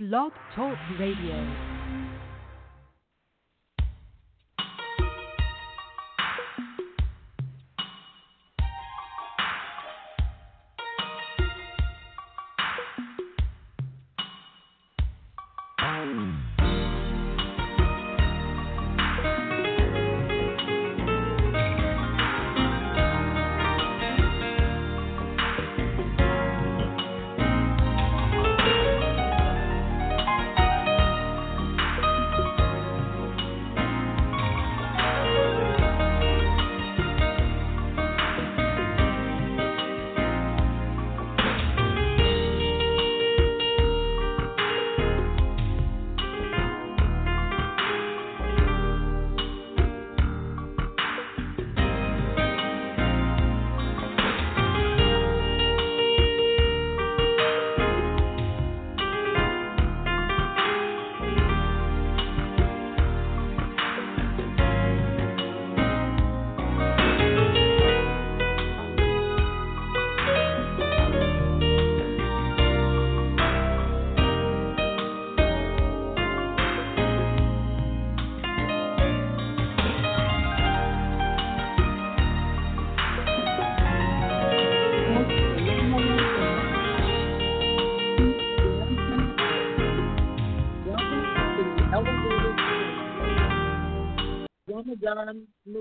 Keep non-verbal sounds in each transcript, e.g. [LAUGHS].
Blog Talk Radio.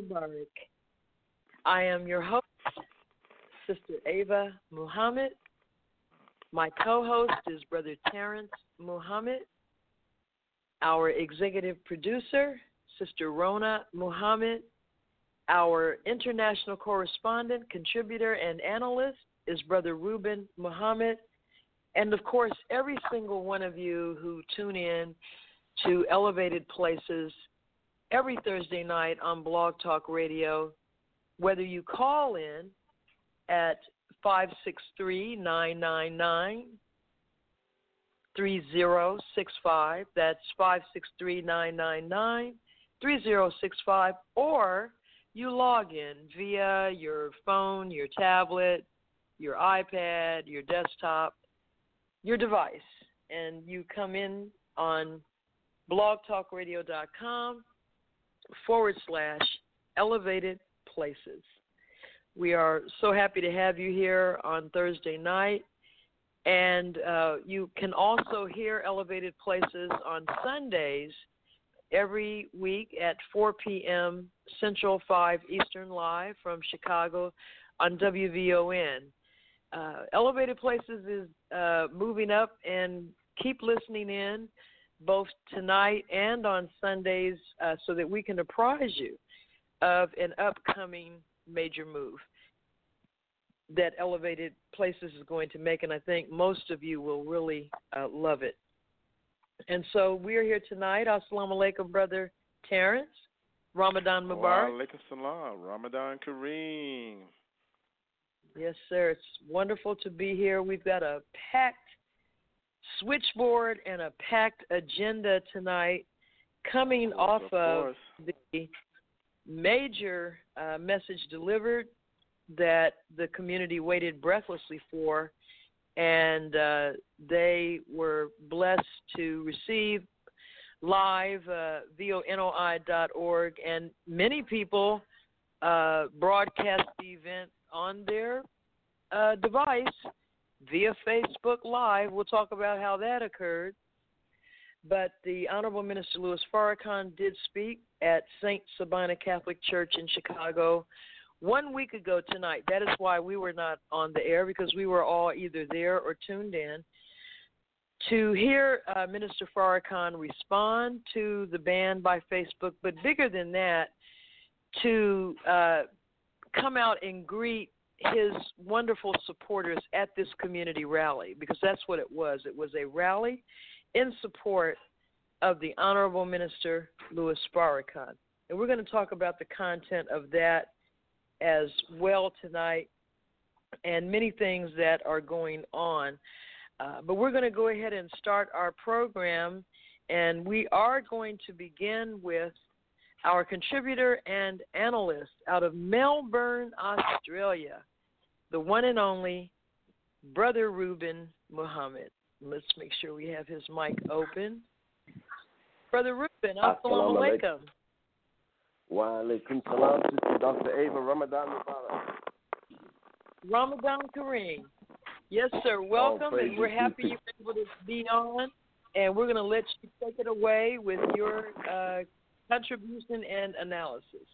Mubarak. I am your host, Sister Ava Muhammad. My co host is Brother Terrence Muhammad. Our executive producer, Sister Rona Muhammad. Our international correspondent, contributor, and analyst is Brother Ruben Muhammad. And of course, every single one of you who tune in to Elevated Places every Thursday night on Blog Talk Radio, whether you call in at 563 999 3065, that's 563 999 3065, or you log in via your phone, your tablet, your iPad, your desktop, your device, and you come in on blogtalkradio.com forward slash elevated places. We are so happy to have you here on Thursday night. And uh, you can also hear Elevated Places on Sundays every week at 4 p.m. Central 5 Eastern Live from Chicago on WVON. Uh, Elevated Places is uh, moving up and keep listening in both tonight and on Sundays uh, so that we can apprise you of an upcoming major move that Elevated Places is going to make, and I think most of you will really uh, love it. And so we're here tonight. Assalamu alaikum, Brother Terrence. Ramadan Mubarak. Wa alaikum salam. Ramadan Kareem. Yes, sir. It's wonderful to be here. We've got a packed switchboard and a packed agenda tonight coming off of, of the major uh, message delivered that the community waited breathlessly for and uh, they were blessed to receive live uh, vonoi.org and many people uh, broadcast the event on their uh, device via Facebook Live. We'll talk about how that occurred. But the Honorable Minister Louis Farrakhan did speak at St. Sabina Catholic Church in Chicago one week ago tonight. That is why we were not on the air because we were all either there or tuned in. To hear uh, Minister Farrakhan respond to the ban by Facebook, but bigger than that, to uh, come out and greet his wonderful supporters at this community rally because that's what it was. It was a rally in support of the Honorable Minister Louis Farrakhan. And we're going to talk about the content of that as well tonight and many things that are going on. Uh, but we're going to go ahead and start our program, and we are going to begin with our contributor and analyst out of Melbourne, Australia, the one and only Brother Ruben Muhammad. let's make sure we have his mic open. Brother Ruben, assalamu alaikum. Wa alaikum salam, Sister Dr. Ava Ramadan Mubarak. Ramadan Kareem. Yes, sir. Welcome, and we're happy you were able to be on. And we're going to let you take it away with your uh, contribution and analysis.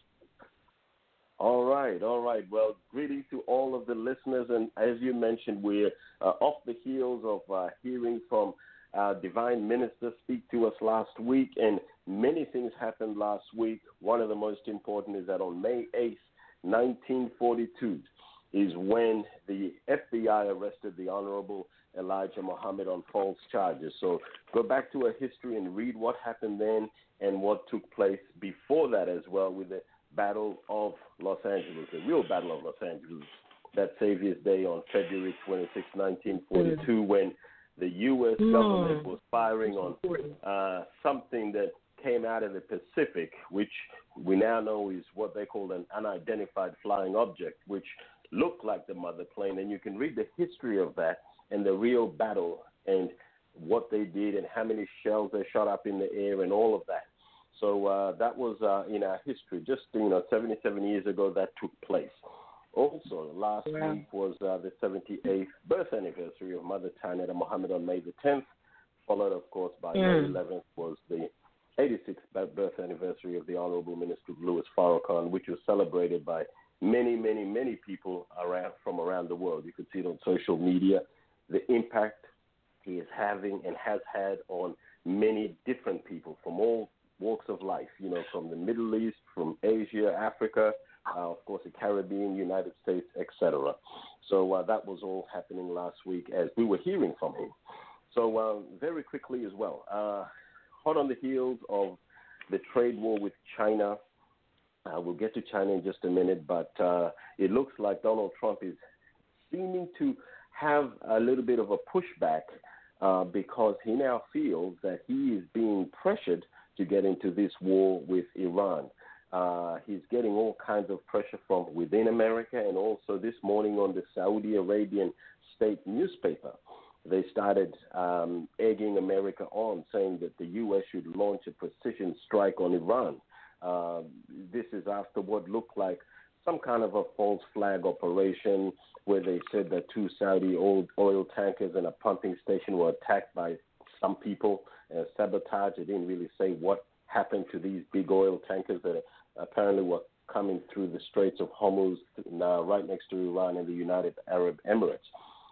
All right, all right. Well, greetings to all of the listeners. And as you mentioned, we're uh, off the heels of uh, hearing from uh, Divine Minister speak to us last week. And many things happened last week. One of the most important is that on May 8th, 1942, is when the FBI arrested the Honorable Elijah Muhammad on false charges. So go back to a history and read what happened then and what took place before that as well with the Battle of Los Angeles, the real Battle of Los Angeles, that Savior's Day on February 26, 1942, mm. when the U.S. Mm. government was firing on uh, something that came out of the Pacific, which we now know is what they call an unidentified flying object, which looked like the mother plane. And you can read the history of that and the real battle and what they did and how many shells they shot up in the air and all of that. So uh, that was uh, in our history. Just you know, 77 years ago that took place. Also, last week was uh, the 78th birth anniversary of Mother Tynnetta Muhammad on May the 10th, followed, of course, by mm. May 11th was the 86th birth anniversary of the Honorable Minister Louis Farrakhan, which was celebrated by many, many, many people around from around the world. You could see it on social media, the impact he is having and has had on many different people from all walks of life, you know, from the Middle East, from Asia, Africa, uh, of course, the Caribbean, United States, etc. So uh, that was all happening last week as we were hearing from him. So um, very quickly as well, uh, hot on the heels of the trade war with China. Uh, we'll get to China in just a minute, but uh, it looks like Donald Trump is seeming to have a little bit of a pushback uh, because he now feels that he is being pressured to get into this war with Iran. Uh, he's getting all kinds of pressure from within America and also this morning on the Saudi Arabian state newspaper. They started um, egging America on, saying that the U.S. should launch a precision strike on Iran. Uh, this is after what looked like some kind of a false flag operation where they said that two Saudi oil, oil tankers and a pumping station were attacked by some people uh, sabotage. They didn't really say what happened to these big oil tankers that apparently were coming through the Straits of Hormuz, now right next to Iran and the United Arab Emirates.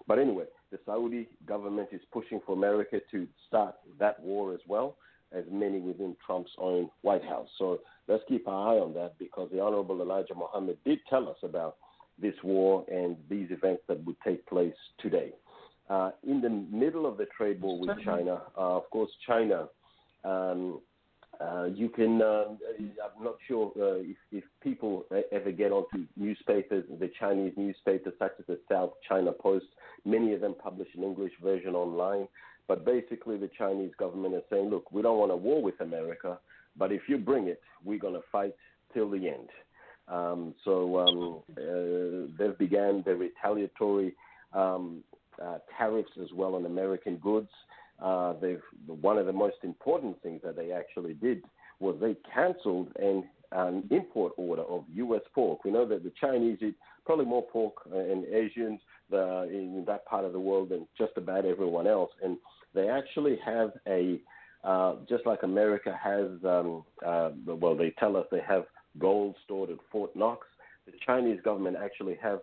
But anyway, the Saudi government is pushing for America to start that war as well as many within Trump's own White House. So let's keep our eye on that because the Honorable Elijah Muhammad did tell us about this war and these events that would take place today. Uh, in the middle of the trade war with China, uh, of course, China, um, uh, you can, uh, I'm not sure uh, if, if, people ever get onto newspapers, the Chinese newspapers such as the South China Post. Many of them publish an English version online. But basically, the Chinese government is saying, look, we don't want a war with America, but if you bring it, we're going to fight till the end. Um, so um, uh, they've began the retaliatory um, uh, tariffs as well on American goods. Uh, they've one of the most important things that they actually did was they canceled an, an import order of U.S. pork. We know that the Chinese eat probably more pork uh, and Asians uh, in that part of the world than just about everyone else, and they actually have a uh, just like America has. Um, uh, well, they tell us they have gold stored at Fort Knox. The Chinese government actually have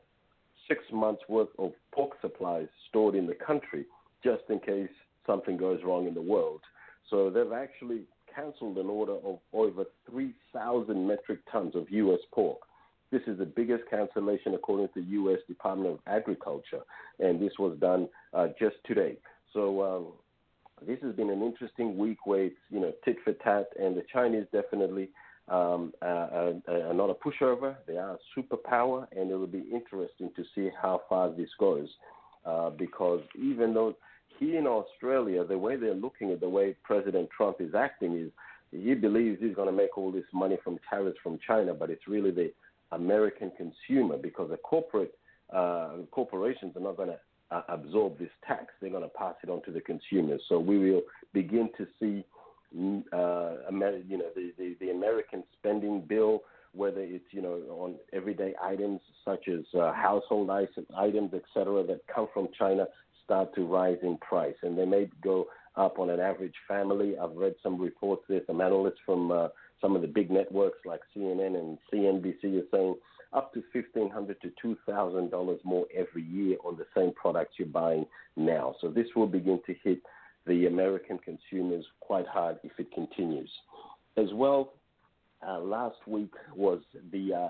six months worth of pork supplies stored in the country just in case something goes wrong in the world. So they've actually canceled an order of over 3,000 metric tons of U.S. pork. This is the biggest cancellation according to the U.S. Department of Agriculture, and this was done uh, just today. So um, this has been an interesting week where it's you know tit for tat, and the Chinese definitely um, not a pushover. They are a superpower, and it will be interesting to see how far this goes. Uh, because even though here in Australia, the way they're looking at the way President Trump is acting is he believes he's going to make all this money from tariffs from China, but it's really the American consumer because the corporate uh, corporations are not going to uh, absorb this tax, they're going to pass it on to the consumers. So we will begin to see, uh, you know, the, the, the American spending bill, whether it's you know on everyday items such as uh, household items, etc., that come from China, start to rise in price, and they may go up on an average family. I've read some reports there. Some analysts from uh, some of the big networks like CNN and CNBC are saying up to fifteen hundred to two thousand dollars more every year on the same products you're buying now. So this will begin to hit the American consumers quite hard if it continues. As well, uh, last week was the uh,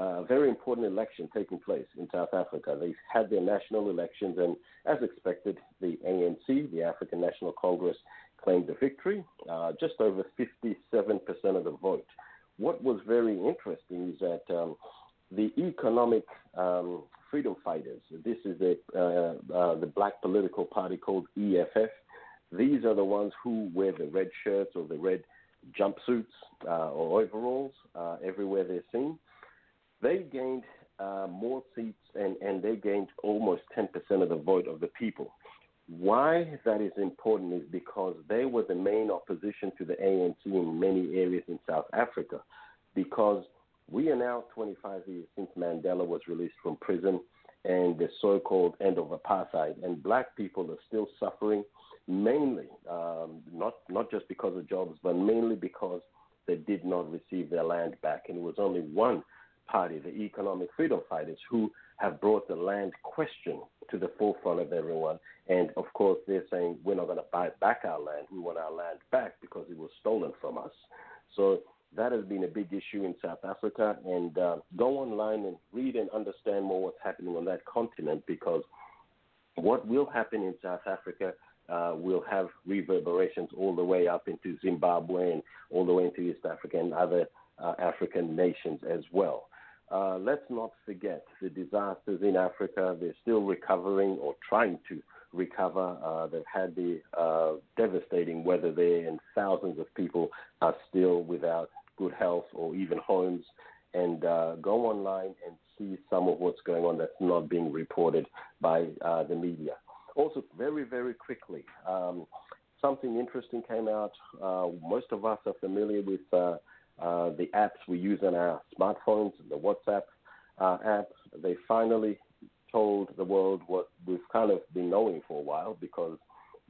uh, very important election taking place in South Africa. They had their national elections, and as expected, the ANC, the African National Congress, claimed the victory, uh, just over 57% of the vote. What was very interesting is that um, the economic um, freedom fighters, this is the, uh, uh, the black political party called EFF, these are the ones who wear the red shirts or the red jumpsuits uh, or overalls uh, everywhere they're seen. They gained uh, more seats and, and they gained almost 10% of the vote of the people. Why that is important is because they were the main opposition to the ANC in many areas in South Africa. Because we are now 25 years since Mandela was released from prison and the so called end of apartheid, and black people are still suffering, mainly, um, not, not just because of jobs, but mainly because they did not receive their land back. And it was only one party, the Economic Freedom Fighters, who have brought the land question to the forefront of everyone. And of course, they're saying we're not going to buy back our land. We want our land back because it was stolen from us. So that has been a big issue in South Africa. And uh, go online and read and understand more what's happening on that continent because what will happen in South Africa uh, will have reverberations all the way up into Zimbabwe and all the way into East Africa and other uh, African nations as well. Uh, let's not forget the disasters in Africa. They're still recovering or trying to recover. Uh, they've had the uh, devastating weather there, and thousands of people are still without good health or even homes. And uh, go online and see some of what's going on that's not being reported by uh, the media. Also, very, very quickly, um, something interesting came out. Uh, most of us are familiar with uh, the apps we use on our smartphones, the WhatsApp uh, app, they finally told the world what we've kind of been knowing for a while because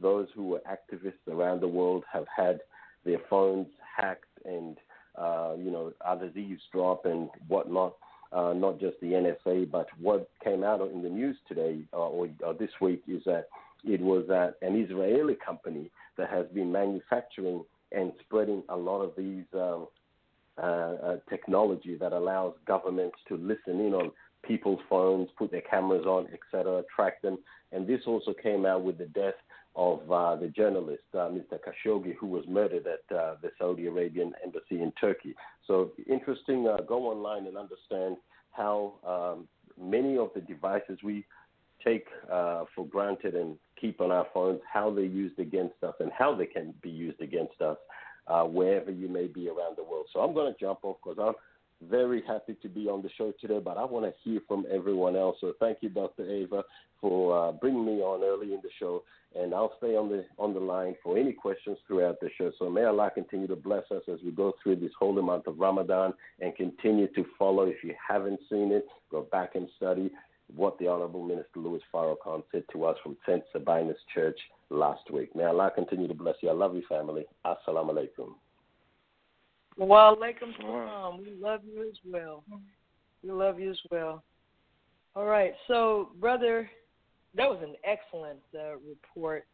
those who were activists around the world have had their phones hacked and, uh, you know, others eavesdrop and whatnot. Uh, not just the NSA, but what came out in the news today uh, or, or this week is that it was uh, an Israeli company that has been manufacturing and spreading a lot of these um, uh, uh, technology that allows governments to listen in on people's phones, put their cameras on, etc., track them. And this also came out with the death of uh, the journalist, uh, Mr. Khashoggi, who was murdered at uh, the Saudi Arabian embassy in Turkey. So interesting. Uh, go online and understand how um, many of the devices we take uh, for granted and keep on our phones, how they're used against us, and how they can be used against us uh, wherever you may be around the world. So I'm going to jump off because I'm very happy to be on the show today, but I want to hear from everyone else. So thank you, Dr. Ava, for uh, bringing me on early in the show, and I'll stay on the on the line for any questions throughout the show. So may Allah continue to bless us as we go through this holy month of Ramadan and continue to follow. If you haven't seen it, go back and study what the Honorable Minister Louis Farrakhan said to us from St. Sabina Church last week. May Allah continue to bless you. I love you, family. Assalamu alaikum. Wa alaikum salam. We love you as well. We love you as well. All right. So, brother, that was an excellent uh, report.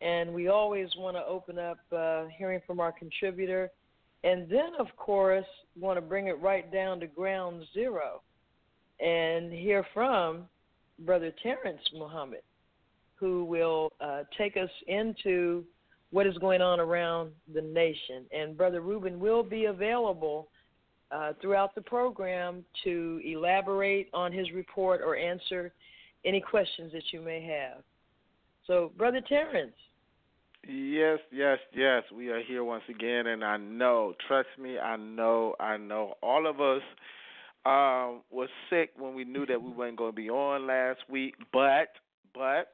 And we always want to open up uh, hearing from our contributor. And then, of course, want to bring it right down to ground zero and hear from Brother Terrence Muhammad who will uh, take us into what is going on around the nation. And Brother Ruben will be available uh, throughout the program to elaborate on his report or answer any questions that you may have. So, Brother Terrence. Yes, yes, yes. We are here once again, and I know, trust me, I know, I know. All of us um, was sick when we knew that we weren't going to be on last week, but but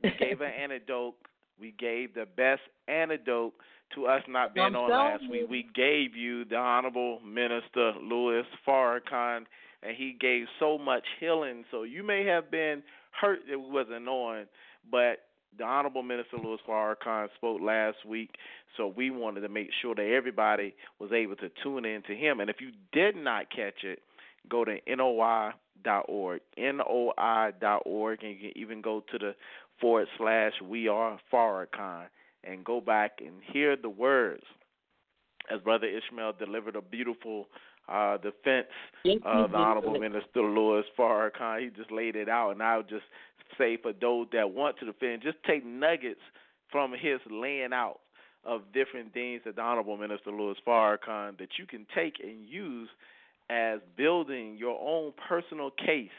we gave an [LAUGHS] antidote. We gave the best antidote to us not being I'm on last week. We gave you the Honorable Minister Louis Farrakhan, and he gave so much healing. So you may have been hurt that we wasn't on, but the Honorable Minister Louis Farrakhan spoke last week, so we wanted to make sure that everybody was able to tune in to him. And if you did not catch it, go to noi.org, noi.org, and you can even go to the forward slash we are Farrakhan and go back and hear the words as Brother Ishmael delivered a beautiful uh, defense of the. Honorable Minister Louis Farrakhan. He just laid it out, and I would just say for those that want to defend, just take nuggets from his laying out of different things that the Honorable Minister Louis Farrakhan that you can take and use as building your own personal case,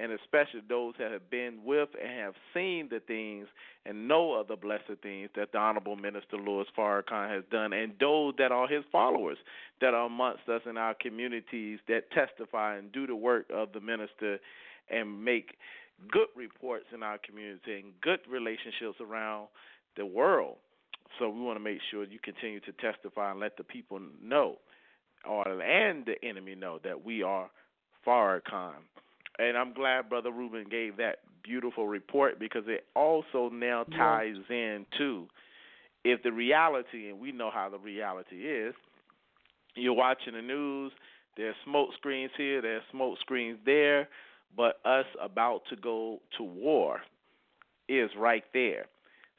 and especially those that have been with and have seen the things and know of the blessed things that the Honorable Minister Louis Farrakhan has done, and those that are his followers that are amongst us in our communities that testify and do the work of the minister and make good reports in our community and good relationships around the world. So we want to make sure you continue to testify and let the people know, or and the enemy know that we are Farrakhan. And I'm glad Brother Ruben gave that beautiful report because it also now Yeah. ties in to if the reality, and we know how the reality is, you're watching the news, there's smoke screens here, there's smoke screens there, but us about to go to war is right there.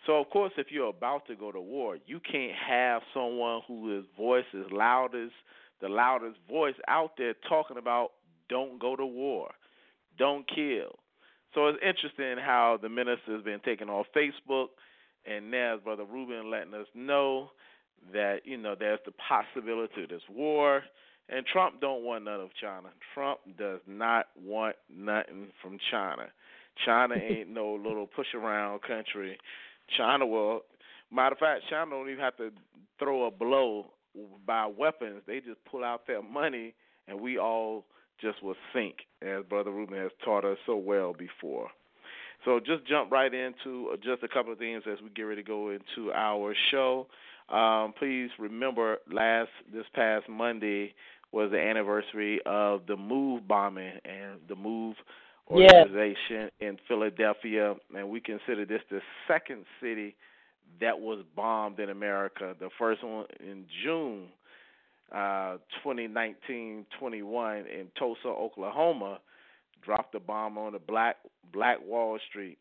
So of course if you're about to go to war, you can't have someone whose voice is loudest, the loudest voice out there talking about don't go to war, don't kill. So it's interesting how the minister has been taken off Facebook and now Brother Ruben letting us know that, you know, there's the possibility of this war. And Trump don't want none of China. Trump does not want nothing from China. China [LAUGHS] ain't no little push around country. China will matter of fact, China don't even have to throw a blow by weapons. They just pull out their money and we all just will sink, as Brother Ruben has taught us so well before. So just jump right into just a couple of things as we get ready to go into our show. Um, please remember, last this past Monday was the anniversary of the Move bombing and the Move organization in Philadelphia, and we consider this the second city that was bombed in America. The first one in June uh, 2019-21 in Tulsa, Oklahoma, dropped a bomb on the Black Black Wall Street,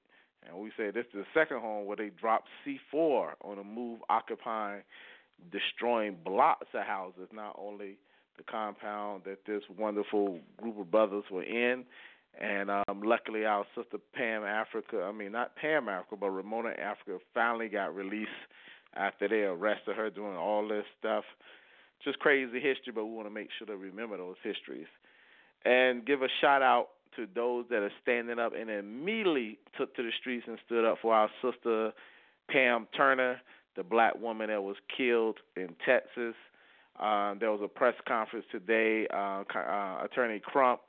and we say this is the second home where they dropped C4 on a move occupying, destroying blocks of houses. Not only the compound that this wonderful group of brothers were in, and um, luckily our sister Pam Africa, I mean not Pam Africa, but Ramona Africa finally got released after they arrested her doing all this stuff. Just crazy history, but we want to make sure to remember those histories. And give a shout out to those that are standing up and immediately took to the streets and stood up for our sister Pam Turner, the black woman that was killed in Texas. Um, there was a press conference today. Uh, uh, Attorney Crump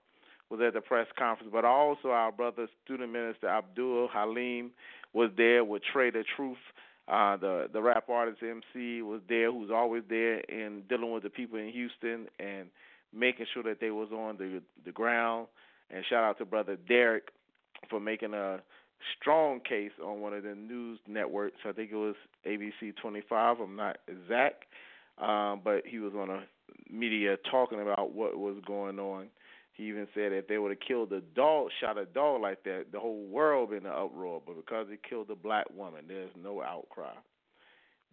was at the press conference, but also our brother student minister Abdul Halim was there with the Truth. Uh, the the rap artist MC was there, who's always there in dealing with the people in Houston and making sure that they was on the the ground. And shout out to brother Derek for making a strong case on one of the news networks. I think it was ABC 25. I'm not exact, um, but he was on a media talking about what was going on. He even said if they would have killed a dog, shot a dog like that, the whole world would be in an uproar. But because they killed a black woman, there's no outcry.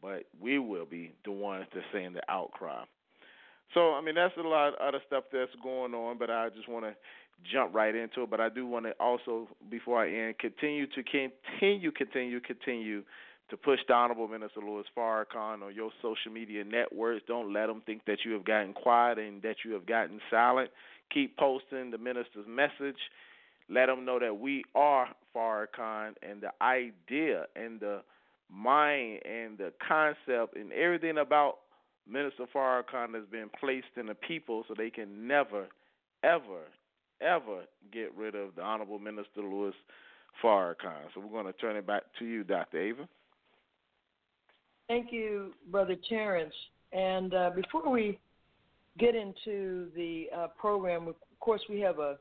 But we will be the ones to saying the outcry. So I mean that's a lot of other stuff that's going on, but I just want to jump right into it. But I do want to also, before I end, continue to continue, continue, continue to push the Honorable Minister Louis Farrakhan on your social media networks. Don't let them think that you have gotten quiet and that you have gotten silent. Keep posting the minister's message. Let them know that we are Farrakhan and the idea and the mind and the concept and everything about Minister Farrakhan has been placed in the people so they can never, ever, ever get rid of the Honorable Minister Louis Farrakhan. So we're going to turn it back to you, Dr. Ava. Thank you, Brother Terrence. And uh, before we get into the uh, program, of course, we have a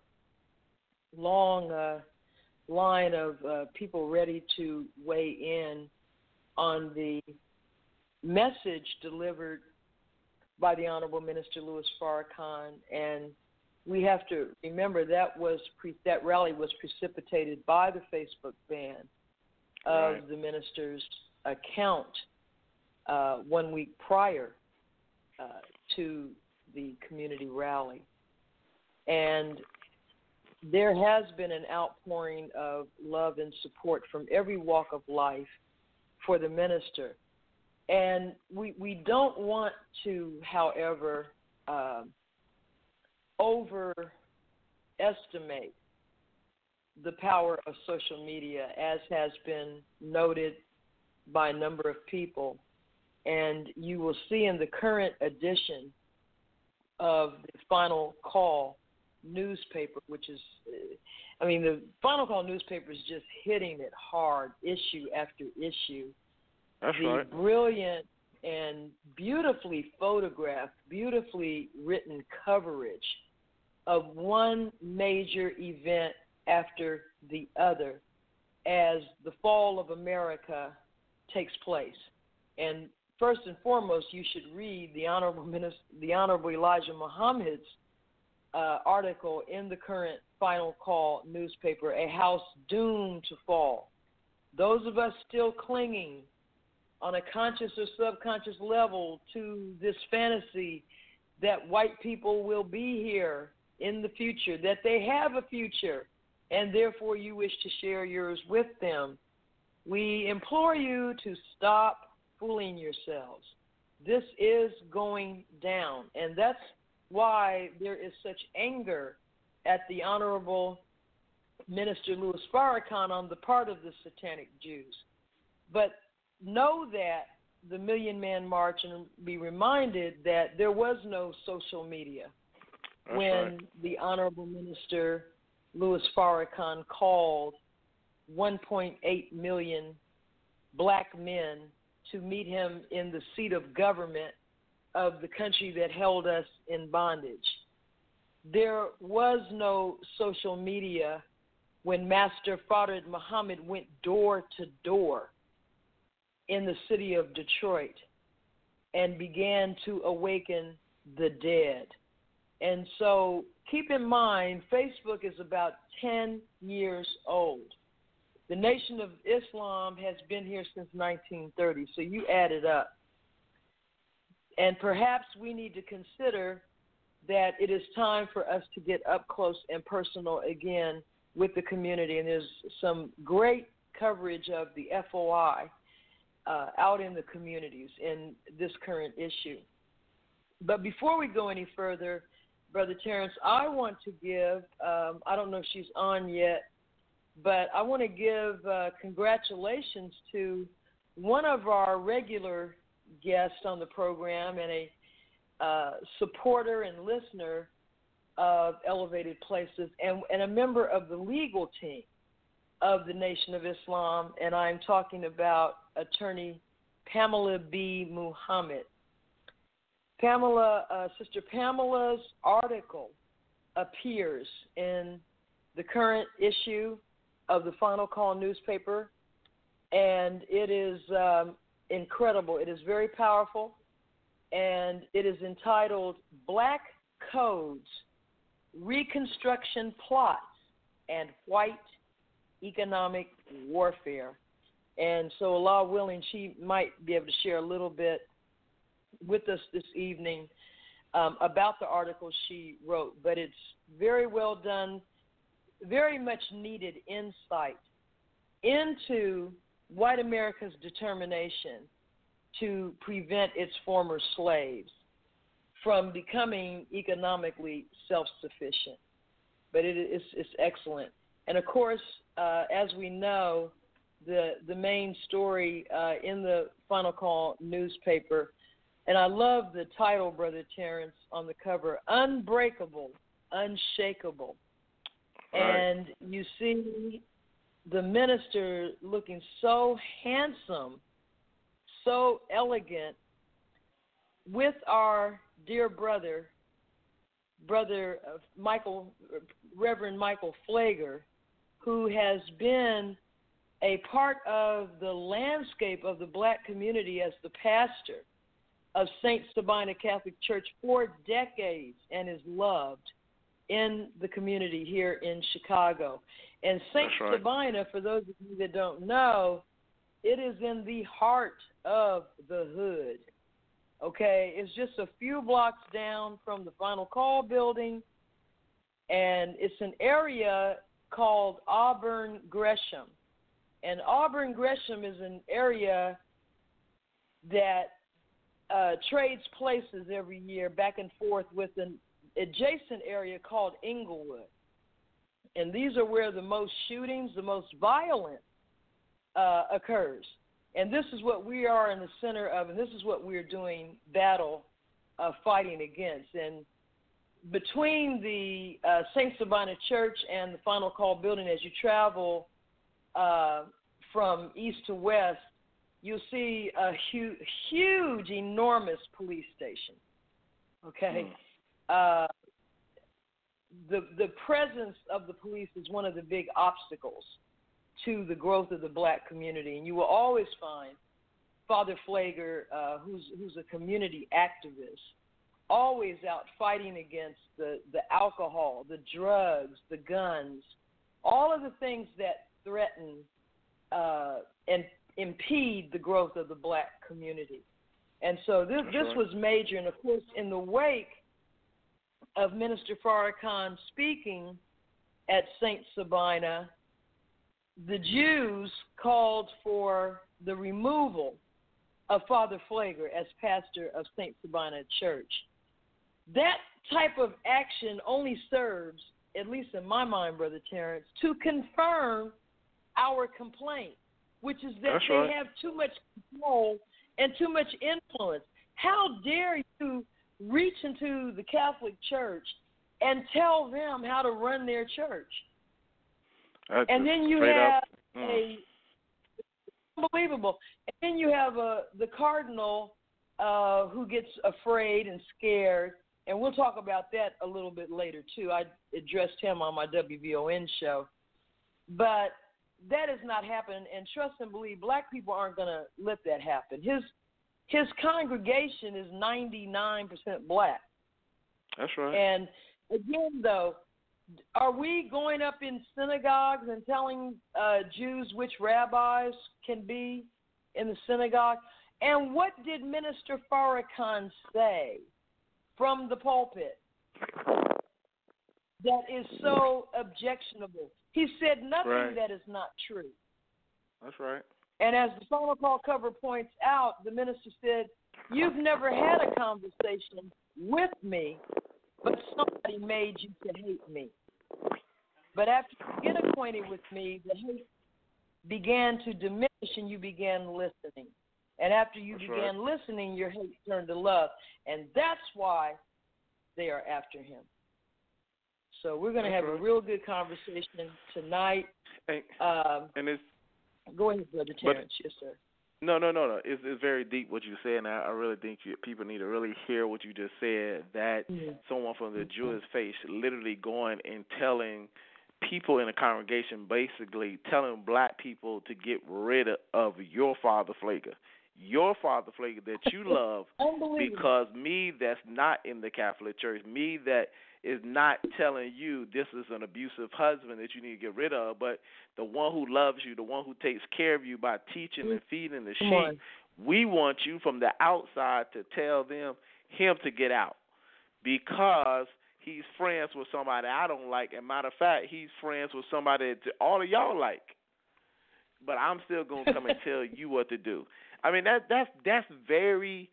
long uh, line of uh, people ready to weigh in on the message delivered by the Honorable Minister Louis Farrakhan, and we have to remember that was pre- that rally was precipitated by the Facebook ban of right. the minister's account uh, one week prior uh, to the community rally, and there has been an outpouring of love and support from every walk of life for the minister. And we, we don't want to, however, um, overestimate the power of social media, as has been noted by a number of people. And you will see in the current edition of the final call newspaper, which is, uh, I mean, the Final Call newspaper is just hitting it hard, issue after issue. That's the right. brilliant and beautifully photographed, beautifully written coverage of one major event after the other as the fall of America takes place. And first and foremost, you should read the Honorable Minister, the Honorable Elijah Muhammad's uh, article in the current Final Call newspaper, A House Doomed to Fall. Those of us still clinging on a conscious or subconscious level to this fantasy that white people will be here in the future, that they have a future, and therefore you wish to share yours with them. We implore you to stop fooling yourselves. This is going down, and that's why there is such anger at the Honorable Minister Louis Farrakhan on the part of the Satanic Jews. But know that the Million Man March and be reminded that there was no social media That's when right. the Honorable Minister Louis Farrakhan called 1.8 million black men to meet him in the seat of government of the country that held us in bondage. There was no social media when Master Fard Muhammad went door to door in the city of Detroit and began to awaken the dead. And so keep in mind, Facebook is about 10 years old. The Nation of Islam has been here since 1930, so you add it up. And perhaps we need to consider that it is time for us to get up close and personal again with the community. And there's some great coverage of the FOI uh, out in the communities in this current issue. But before we go any further, Brother Terrence, I want to give, um, I don't know if she's on yet, but I want to give uh, congratulations to one of our regular guests on the program and a uh, supporter and listener of Elevated Places and, and a member of the legal team of the Nation of Islam. And I'm talking about attorney Pamela B. Muhammad. Pamela, uh, Sister Pamela's article appears in the current issue of the Final Call newspaper, and it is um, incredible. It is very powerful, and it is entitled Black Codes Reconstruction Plots and White Economic Warfare. And so, Allah willing, she might be able to share a little bit with us this evening um, about the article she wrote. But it's very well done, very much needed insight into white America's determination to prevent its former slaves from becoming economically self sufficient. But it is it's excellent. And of course, uh, as we know, the the main story uh, in the Final Call newspaper, and I love the title, Brother Terrence, on the cover: "Unbreakable, Unshakable." Right. And you see the minister looking so handsome, so elegant, with our dear brother, brother uh, Michael, Reverend Michael Pfleger, who has been a part of the landscape of the black community as the pastor of St. Sabina Catholic Church for decades and is loved in the community here in Chicago. And St. Right. Sabina, for those of you that don't know, it is in the heart of the hood. Okay, it's just a few blocks down from the Final Call building, and it's an area called Auburn Gresham. And Auburn Gresham is an area that uh, trades places every year back and forth with an adjacent area called Englewood. And these are where the most shootings, the most violence uh, occurs. And this is what we are in the center of, and this is what we're doing battle uh, fighting against. And between the uh, St. Sabina Church and the Final Call building, as you travel uh, from east to west, you'll see a huge, huge, enormous police station. Okay, mm. Uh, the the presence of the police is one of the big obstacles to the growth of the black community, and you will always find Father Pfleger, uh, who's who's a community activist, always out fighting against the the alcohol, the drugs, the guns, all of the things that threaten uh, and impede the growth of the black community. And so this, this was major. And of course, in the wake of Minister Farrakhan speaking at St. Sabina, the Jews called for the removal of Father Pfleger as pastor of St. Sabina Church. That type of action only serves, at least in my mind, Brother Terrence, to confirm our complaint which is that That's they right. have too much control and too much influence. How dare you reach into the Catholic Church and tell them how to run their church? That's and then you have up, mm. a unbelievable. And then you have a the cardinal uh, who gets afraid and scared, and we'll talk about that a little bit later too. I addressed him on my WVON show, but that is not happening. And trust and believe, black people aren't going to let that happen. His his congregation is ninety nine percent black. That's right. And again, though, are we going up in synagogues and telling uh, Jews which rabbis can be in the synagogue? And what did Minister Farrakhan say from the pulpit that is so objectionable? He said nothing right. that is not true. That's right. And as the final call cover points out, the minister said, You've never had a conversation with me, but somebody made you to hate me. But after you get acquainted with me, the hate began to diminish and you began listening. And after you that's began right. listening, your hate turned to love. And that's why they are after him. So we're going to have right. a real good conversation tonight. And, um, and it's go ahead, Brother Terrence. yes, sir. No, no, no, no. It's it's very deep what you said, and I, I really think you, people need to really hear what you just said. That Yeah. someone from the Jewish faith literally going and telling people in the congregation, basically telling black people to get rid of, of your father Pfleger, your father Pfleger that you [LAUGHS] love, because me that's not in the Catholic Church, me that is not telling you this is an abusive husband that you need to get rid of, but the one who loves you, the one who takes care of you by teaching and feeding the sheep. We want you from the outside to tell them him to get out because he's friends with somebody I don't like. And matter of fact, he's friends with somebody that all of y'all like. But I'm still gonna come and [LAUGHS] tell you what to do. I mean that that's that's very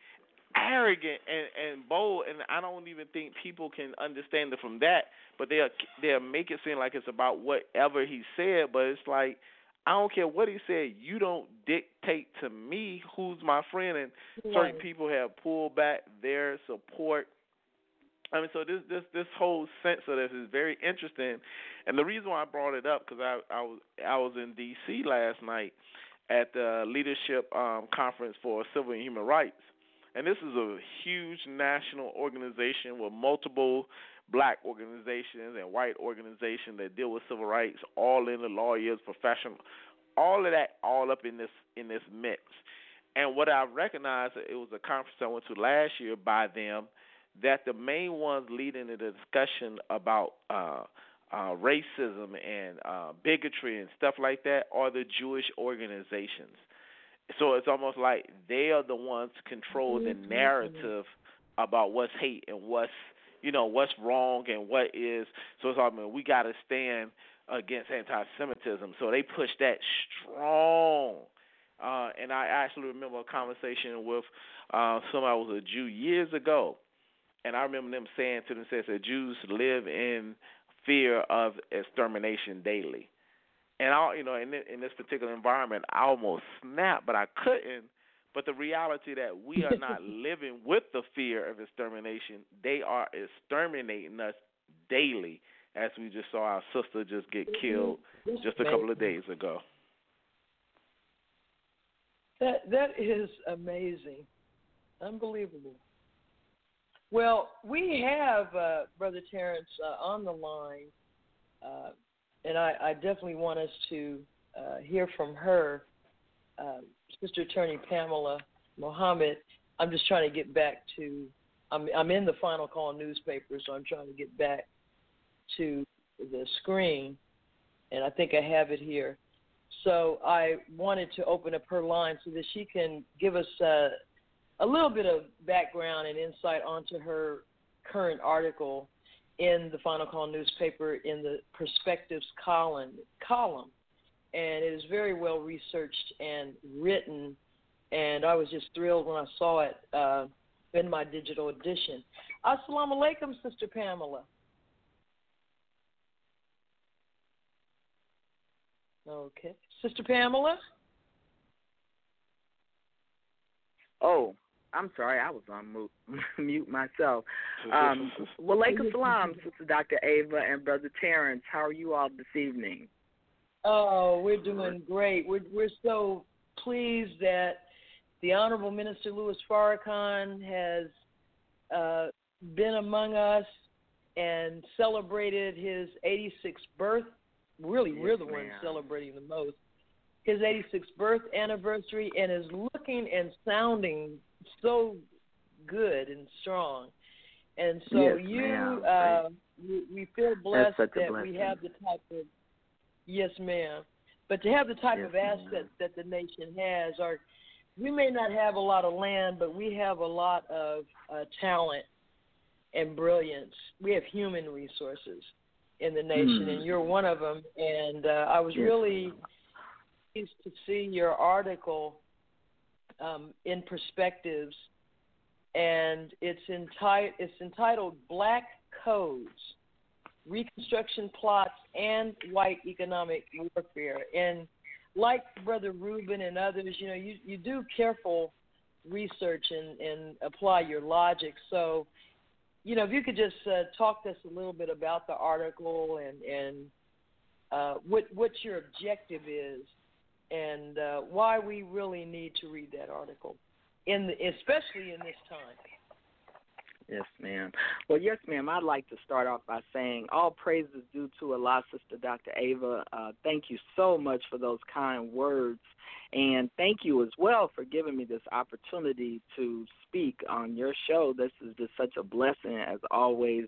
arrogant and and bold, and I don't even think people can understand it from that. But they'll they'll make it seem like it's about whatever he said, but it's like I don't care what he said. You don't dictate to me who's my friend, and certain people have pulled back their support I mean, so this this this whole sense of this is very interesting, and the reason why I brought it up because I I was I was in D.C. last night at the leadership um, conference for civil and human rights, and this is a huge national organization with multiple black organizations and white organizations that deal with civil rights, all in the lawyers, professional, all of that, all up in this in this mix. And what I recognized, it was a conference I went to last year by them, that the main ones leading the discussion about uh, uh, racism and uh, bigotry and stuff like that are the Jewish organizations. So it's almost like they are the ones control the mm-hmm. narrative about what's hate and what's you know what's wrong and what is. So it's all I mean, we got to stand against anti-Semitism. So they push that strong. Uh, and I actually remember a conversation with uh, somebody was a Jew years ago, and I remember them saying to themselves that Jews live in fear of extermination daily. And I, you know, in in this particular environment, I almost snapped, but I couldn't. But the reality that we are not [LAUGHS] living with the fear of extermination, they are exterminating us daily, as we just saw our sister just get killed just a couple of days ago. That that is amazing, unbelievable. Well, we have uh, Brother Terrence uh, on the line, uh, and I, I, definitely want us to uh, hear from her, uh, Sister Attorney Pamela Mohammed. I'm just trying to get back to. I'm I'm in the final call newspaper, so I'm trying to get back to the screen, and I think I have it here. So I wanted to open up her line so that she can give us uh, a little bit of background and insight onto her current article in the Final Call newspaper in the Perspectives column. column. And it is very well researched and written. And I was just thrilled when I saw it uh, in my digital edition. Assalamu alaikum, Sister Pamela. Okay. Sister Pamela? Oh, I'm sorry, I was on mute, [LAUGHS] mute myself. [LAUGHS] Um, Walaikum salam, Sister Dr. Ava and Brother Terrence. How are you all this evening? Oh, we're doing great. We're we're so pleased that the Honorable Minister Louis Farrakhan has uh, been among us and celebrated his 86th birth. Really, yes, we're the ones celebrating the most. His 86th birth anniversary and is looking and sounding so good and strong. And so yes, you, uh, we, we feel blessed that we have the type of yes, ma'am. But to have the type yes, of assets that the nation has, are we may not have a lot of land, but we have a lot of uh, talent and brilliance. We have human resources in the nation, mm. and you're one of them. And uh, I was yes. really pleased to see your article um, in perspectives, and it's, enti- it's entitled Black Codes Reconstruction Plots and White Economic Warfare. And like Brother Rubin and others, you know, you, you do careful research and, and apply your logic. So, you know, if you could just uh, talk to us a little bit about the article and, and uh, what, what your objective is and uh, why we really need to read that article, in the, especially in this time. Yes, ma'am. Well, yes, ma'am. I'd like to start off by saying all praise is due to Allah, Sister Dr. Ava. Uh, thank you so much for those kind words. And thank you as well for giving me this opportunity to speak on your show. This is just such a blessing, as always.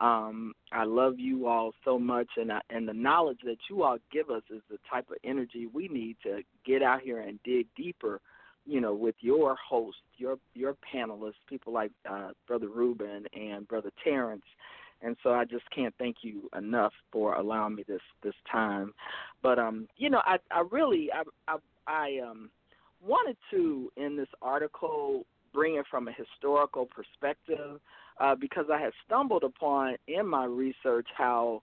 Um, I love you all so much, and I, and the knowledge that you all give us is the type of energy we need to get out here and dig deeper. You know, with your host, your your panelists, people like uh, Brother Ruben and Brother Terrence, and so I just can't thank you enough for allowing me this this time. But um, you know, I I really I I, I um wanted to in this article bring it from a historical perspective uh, because I had stumbled upon in my research how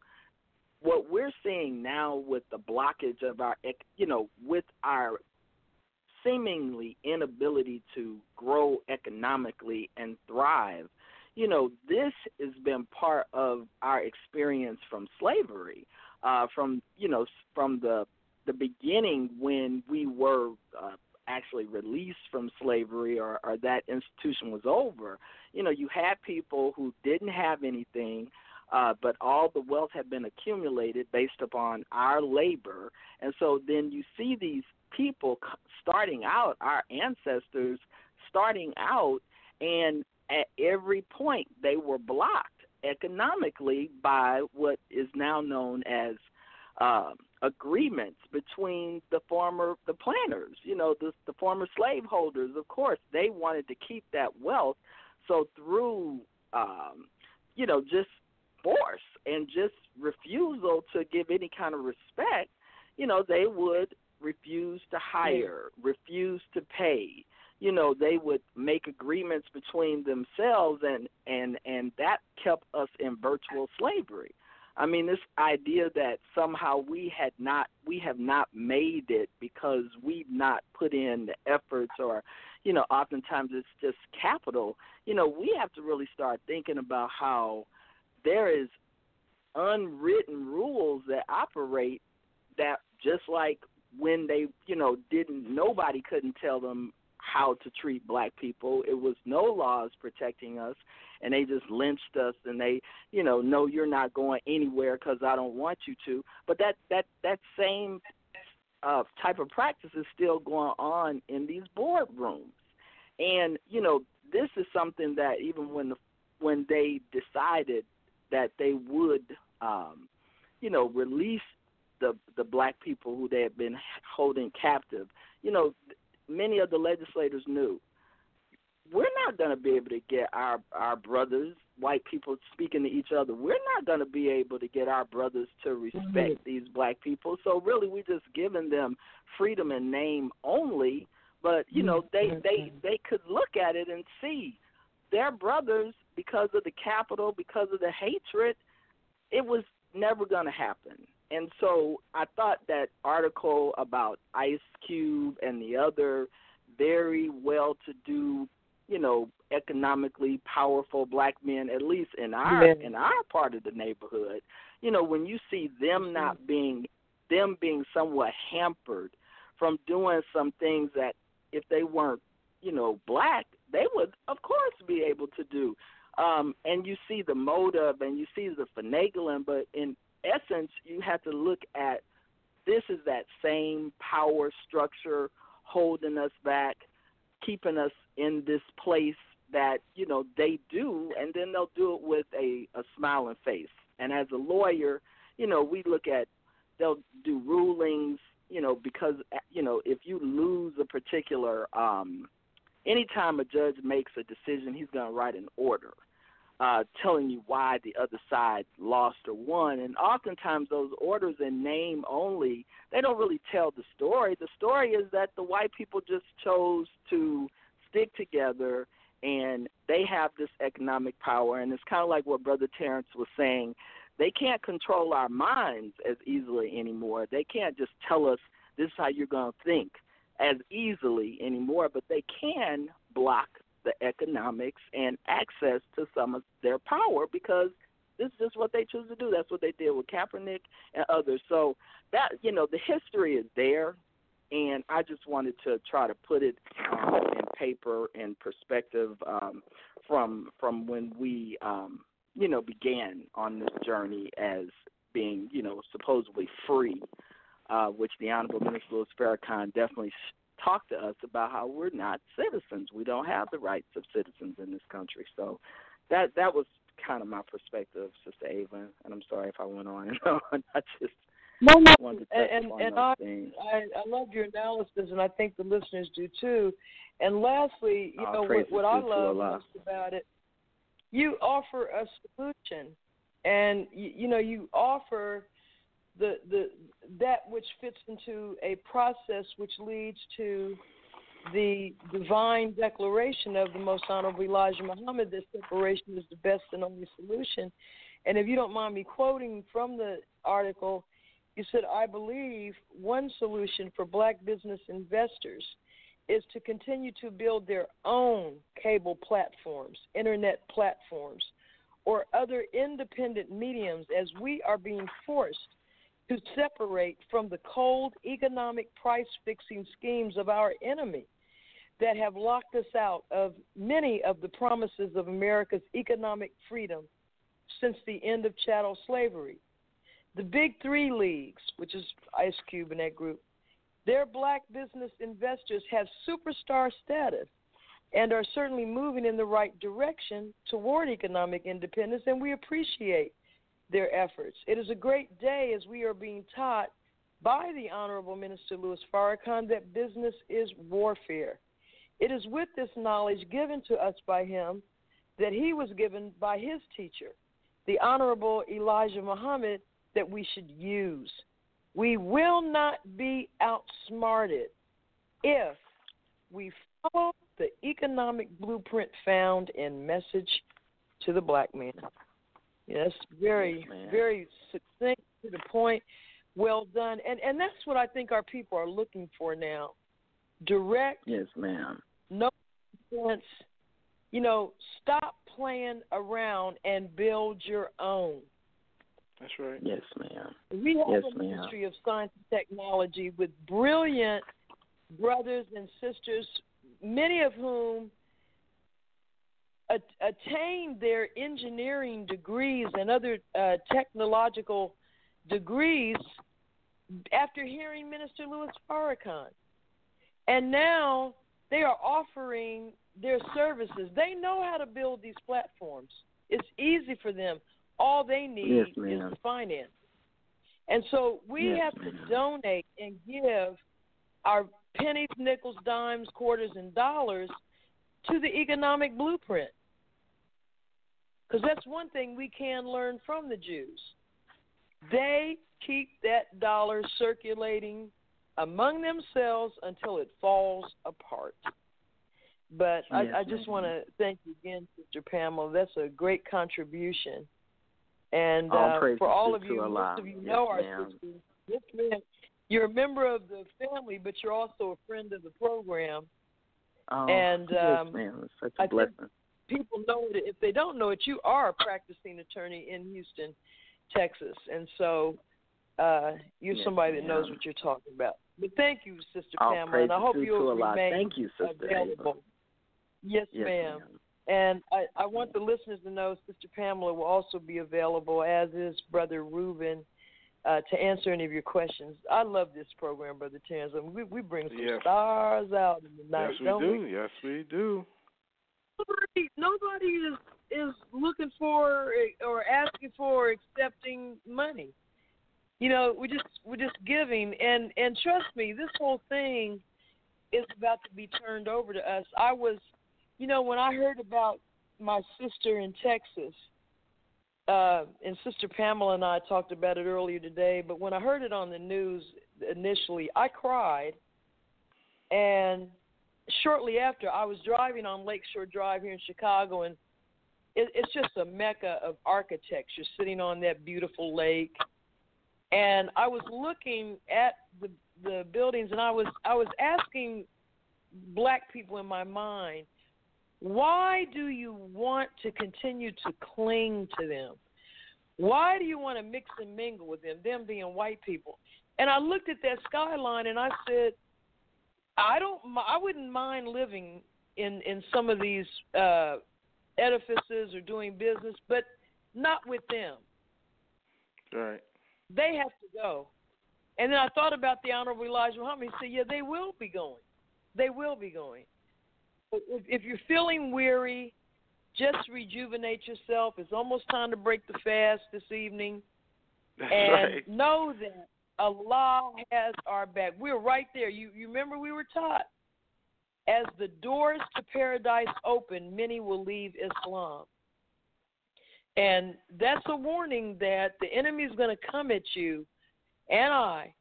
what we're seeing now with the blockage of our, you know, with our seemingly inability to grow economically and thrive, you know, this has been part of our experience from slavery, uh, from you know, from the the beginning when we were uh, actually released from slavery or, or that institution was over. You know, you had people who didn't have anything. Uh, but all the wealth had been accumulated based upon our labor. And so then you see these people starting out, our ancestors starting out, and at every point they were blocked economically by what is now known as uh, agreements between the former the planters, you know, the the former slaveholders. Of course, they wanted to keep that wealth, so through um, you know just force and just refusal to give any kind of respect, you know, they would refuse to hire, refuse to pay, you know they would make agreements between themselves and and and that kept us in virtual slavery i mean this idea that somehow we had not we have not made it because we've not put in the efforts or you know oftentimes it's just capital. You know we have to really start thinking about how there is unwritten rules that operate that just like when they you know didn't nobody couldn't tell them how to treat black people. It was no laws protecting us, and they just lynched us. And they, you know, no, you're not going anywhere because I don't want you to. But that that that same uh, type of practice is still going on in these boardrooms. And you know, this is something that even when the, when they decided that they would, um, you know, release the the black people who they had been holding captive, you know, many of the legislators knew. We're not going to be able to get our our brothers white people speaking to each other. We're not going to be able to get our brothers to respect mm-hmm. these black people. So really we're just giving them freedom in name only. But you know they mm-hmm. they they could look at it and see their brothers because of the capital because of the hatred it was never going to happen and so I thought that article about Ice Cube and the other very well to do, you know, economically powerful black men, at least in our yeah. in our part of the neighborhood, you know, when you see them not being them being somewhat hampered from doing some things that if they weren't, you know, black, they would of course be able to do. Um, and you see the motive and you see the finagling, but in essence, you have to look at this is that same power structure holding us back, keeping us in this place that you know they do, and then they'll do it with a, a smiling face. And as a lawyer, you know we look at they'll do rulings, you know, because you know if you lose a particular, um, anytime a judge makes a decision, he's going to write an order uh, telling you why the other side lost or won. And oftentimes those orders in name only, they don't really tell the story. The story is that the white people just chose to stick together and they have this economic power. And it's kind of like what Brother Terrence was saying. They can't control our minds as easily anymore. They can't just tell us this is how you're going to think as easily anymore, but they can block the economics and access to some of their power because this is just what they choose to do. That's what they did with Kaepernick and others. So that you know the history is there, and I just wanted to try to put it um, in paper and perspective um, from from when we um, you know began on this journey as being you know supposedly free, uh, which the Honorable Minister Louis Farrakhan definitely talk to us about how we're not citizens. We don't have the rights of citizens in this country. So that that was kind of my perspective, Sister Ava. And I'm sorry if I went on and [LAUGHS] on. I just no, no. wanted to touch and, and I, I I love your analysis, and I think the listeners do too. And lastly, you oh, know what, what I love most about it, you offer a solution, and you, you know you offer the the that which fits into a process which leads to the divine declaration of the most honorable Elijah Muhammad that separation is the best and only solution. And if you don't mind me quoting from the article, you said, I believe one solution for black business investors is to continue to build their own cable platforms, internet platforms, or other independent mediums as we are being forced to separate from the cold economic price fixing schemes of our enemy that have locked us out of many of the promises of America's economic freedom since the end of chattel slavery. The big three leagues, which is Ice Cube and that group, their black business investors have superstar status and are certainly moving in the right direction toward economic independence, and we appreciate their efforts. It is a great day as we are being taught by the Honorable Minister Louis Farrakhan that business is warfare. It is with this knowledge given to us by him that he was given by his teacher, the Honorable Elijah Muhammad, that we should use. We will not be outsmarted if we follow the economic blueprint found in Message to the Black Man. Yes, very, yes, very succinct to the point. Well done, and and that's what I think our people are looking for now. Direct, yes, ma'am. No sense. You know, stop playing around and build your own. That's right. Yes, ma'am. We have yes, a ma'am. ministry of science and technology with brilliant brothers and sisters, many of whom at- attained their engineering degrees and other uh, technological degrees after hearing Minister Louis Farrakhan. And now they are offering their services. They know how to build these platforms. It's easy for them. All they need Yes, is the finance. And so we Yes, have to donate and give our pennies, nickels, dimes, quarters, and dollars to the economic blueprint. Because that's one thing we can learn from the Jews. They keep that dollar circulating among themselves until it falls apart. But Yes, I, I just want to thank you again, Sister Pamela. That's a great contribution. And All uh, for all of you, most of you Yes, know our ma'am. sisters. Yes, ma'am. You're a member of the family, but you're also a friend of the program. Oh, And, yes, um, ma'am. It's such I a think- blessing. People know it. If they don't know it, you are a practicing attorney in Houston, Texas, and so uh, you're Yes, somebody that knows what you're talking about. But thank you, Sister All Pamela, and I hope you'll remain Thank you, Sister available. Yes, Yes, ma'am. ma'am. And I, I want the listeners to know Sister Pamela will also be available, as is Brother Reuben, uh, to answer any of your questions. I love this program, Brother Terrence. I mean, we, we bring some Yes. stars out in the night, yes, we don't do. Yes, we do. Nobody, nobody is is looking for or asking for or accepting money. You know, we just we're just giving, and and trust me, this whole thing is about to be turned over to us. I was, you know, when I heard about my sister in Texas, uh, and Sister Pamela and I talked about it earlier today, but when I heard it on the news initially, I cried. And shortly after, I was driving on Lakeshore Drive here in Chicago, and it, it's just a mecca of architecture sitting on that beautiful lake. And I was looking at the the buildings, and I was I was asking black people in my mind, why do you want to continue to cling to them? Why do you want to mix and mingle with them, them being white people? And I looked at that skyline and I said, I don't, I wouldn't mind living in in some of these uh, edifices or doing business, but not with them. Right. They have to go. And then I thought about the Honorable Elijah Muhammad. He said, Yeah, they will be going. They will be going. If you're feeling weary, just rejuvenate yourself. It's almost time to break the fast this evening. That's and right. know that Allah has our back. We're right there. You you remember we were taught as the doors to paradise open, many will leave Islam. And that's a warning that the enemy is going to come at you and I,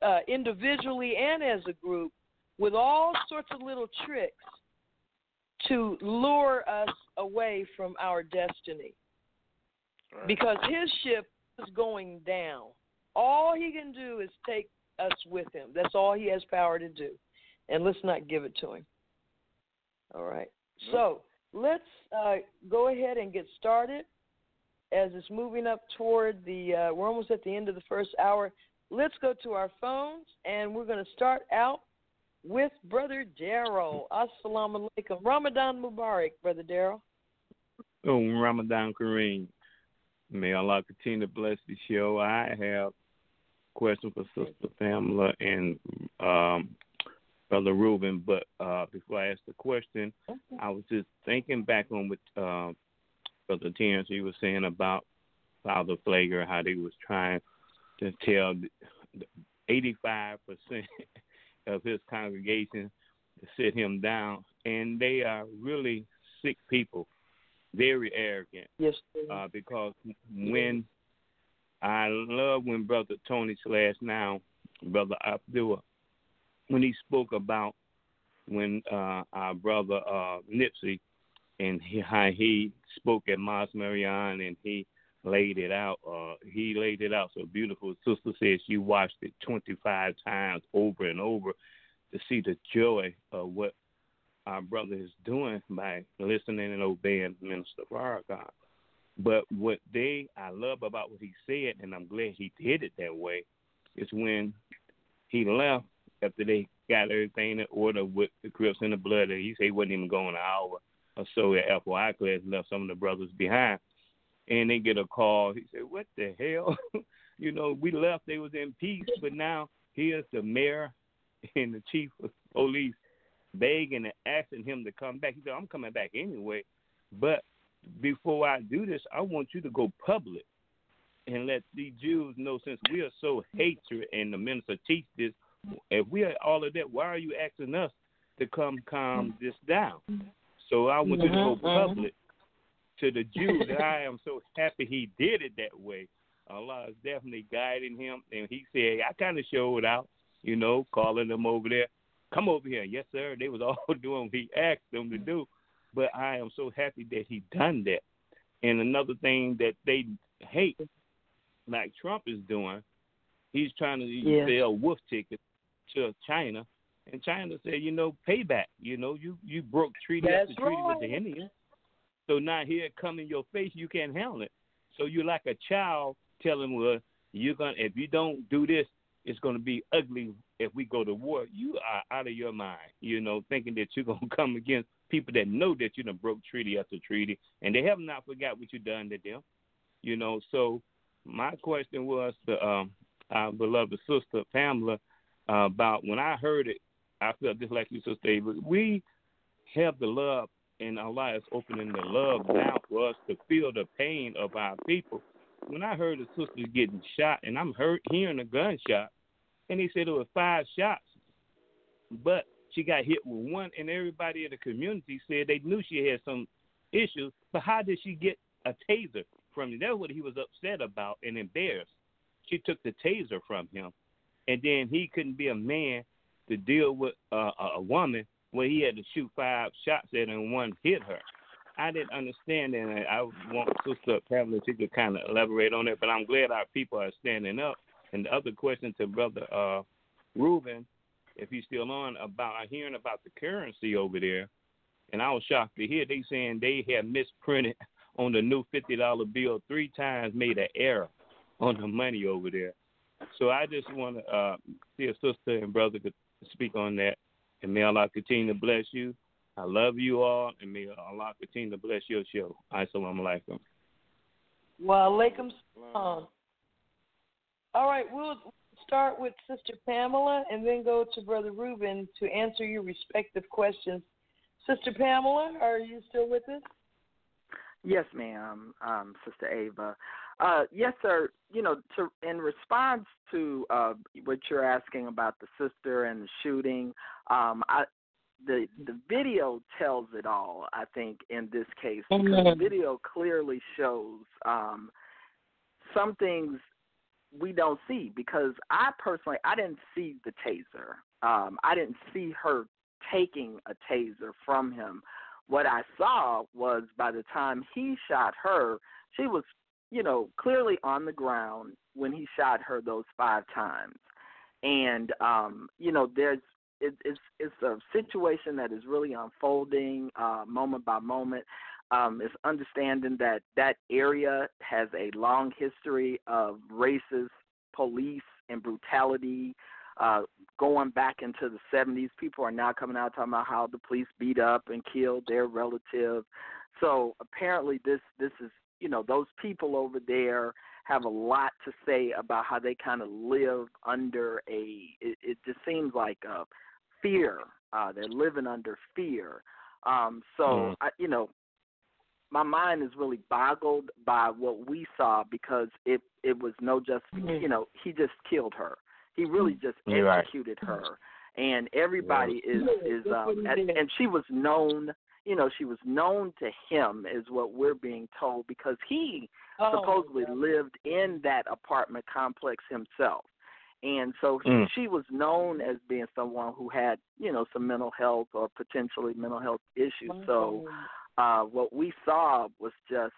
uh, individually and as a group, with all sorts of little tricks to lure us away from our destiny Right. because his ship is going down. All he can do is take us with him. That's all he has power to do. and let's not give it to him. All right. So let's uh, go ahead and get started as it's moving up toward the, uh, we're almost at the end of the first hour. Let's go to our phones and we're going to start out with Brother Daryl. Assalamu alaikum. Ramadan Mubarak, Brother Daryl. Oh, Ramadan Kareem. May Allah continue to bless the show. I have a question for Sister Pamela and um, Brother Reuben, but uh, before I ask the question, okay. I was just thinking back on what uh, Brother Terrence he was saying about Father Pfleger, how they was trying to tell 85% of his congregation to sit him down, and they are really sick people, very arrogant. Yes. Uh, because when I love when Brother Tony Slash now, Brother Abdullah, when he spoke about when uh, our brother uh, Nipsey and he, how he spoke at Mosque Maryam and he laid it out. Uh, he laid it out so beautiful. Sister said she watched it 25 times over and over to see the joy of what our brother is doing by listening and obeying Minister Farrakhan. But what they I love about what he said, and I'm glad he did it that way, is when he left after they got everything in order with the Crips and the blood. and He said he wasn't even going an hour or so at FOI class, left some of the brothers behind and they get a call. He said, "What the hell? [LAUGHS] you know, we left. They was in peace, but now here's the mayor and the chief of police begging and asking him to come back." He said, "I'm coming back anyway, but before I do this, I want you to go public and let the Jews know since we are so hatred and the minister teach this. If we are all of that, why are you asking us to come calm this down?" So I want you to go mm-hmm. public to the Jews. I [LAUGHS] am so happy he did it that way. Allah is definitely guiding him. And he said, I kind of showed out, you know, calling them over there. Come over here. Yes, sir. They was [LAUGHS] all doing what he asked them to mm. do. But I am so happy that he done that. And another thing that they hate, like Trump is doing, he's trying to yeah. sell wolf tickets to China. And China said, you know, payback. You know, you you broke treaty That's after treaty right. with the Indians. So now here it come in your face, you can't handle it. So you're like a child telling, well, you're gonna if you don't do this, it's gonna be ugly if we go to war. You are out of your mind, you know, thinking that you're [LAUGHS] gonna come against people that know that you done broke treaty after treaty, and they have not forgot what you done to them, you know. So my question was to um, our beloved sister Pamela uh, about when I heard it, I felt just like you, Sister. We have the love and Allah is opening the love now for us to feel the pain of our people. When I heard the sister getting shot, and I'm heard, hearing a gunshot, and he said it was five shots, but she got hit with one, and everybody in the community said they knew she had some issues, but how did she get a taser from him? That's what he was upset about and embarrassed. She took the taser from him, and then he couldn't be a man to deal with uh, a woman where he had to shoot five shots at and one hit her. I didn't understand that. I want Sister Pamela to kind of elaborate on it, but I'm glad our people are standing up. And the other question to Brother uh, Reuben, if he's still on, about hearing about the currency over there, and I was shocked to hear they saying they had misprinted [LAUGHS] on the new fifty dollar bill three times, made an error on the money over there. So I just want to uh, see a sister and brother could speak on that. And may Allah continue to bless you. I love you all, and may Allah continue to bless your show. Assalamu alaikum. Wa alaikum salam. All right, we'll start with Sister Pamela and then go to Brother Reuben to answer your respective questions. Sister Pamela, are you still with us? Yes, ma'am, um, Sister Ava. Uh, yes, sir. You know, to, in response to uh, what you're asking about the sister and the shooting, um, I, the the video tells it all. I think in this case, because the video clearly shows um, some things we don't see. Because I personally, I didn't see the taser. Um, I didn't see her taking a taser from him. What I saw was by the time he shot her, she was you know, clearly on the ground when he shot her those five times. And um, you know, there's it, it's it's a situation that is really unfolding uh, moment by moment. Um, it's understanding that that area has a long history of racist police and brutality. Uh, going back into the 70s, people are now coming out talking about how the police beat up and killed their relative. So apparently, this this is you know those people over there have a lot to say about how they kind of live under a. It, it just seems like a fear. Uh, they're living under fear. Um, so mm. I, you know, my mind is really boggled by what we saw because it it was no just mm. you know he just killed her. He really just executed right. her, and everybody is is um and, and she was known you know, she was known to him, is what we're being told, because he oh, supposedly yeah. lived in that apartment complex himself. And so mm. she was known as being someone who had, you know, some mental health or potentially mental health issues. So uh what we saw was just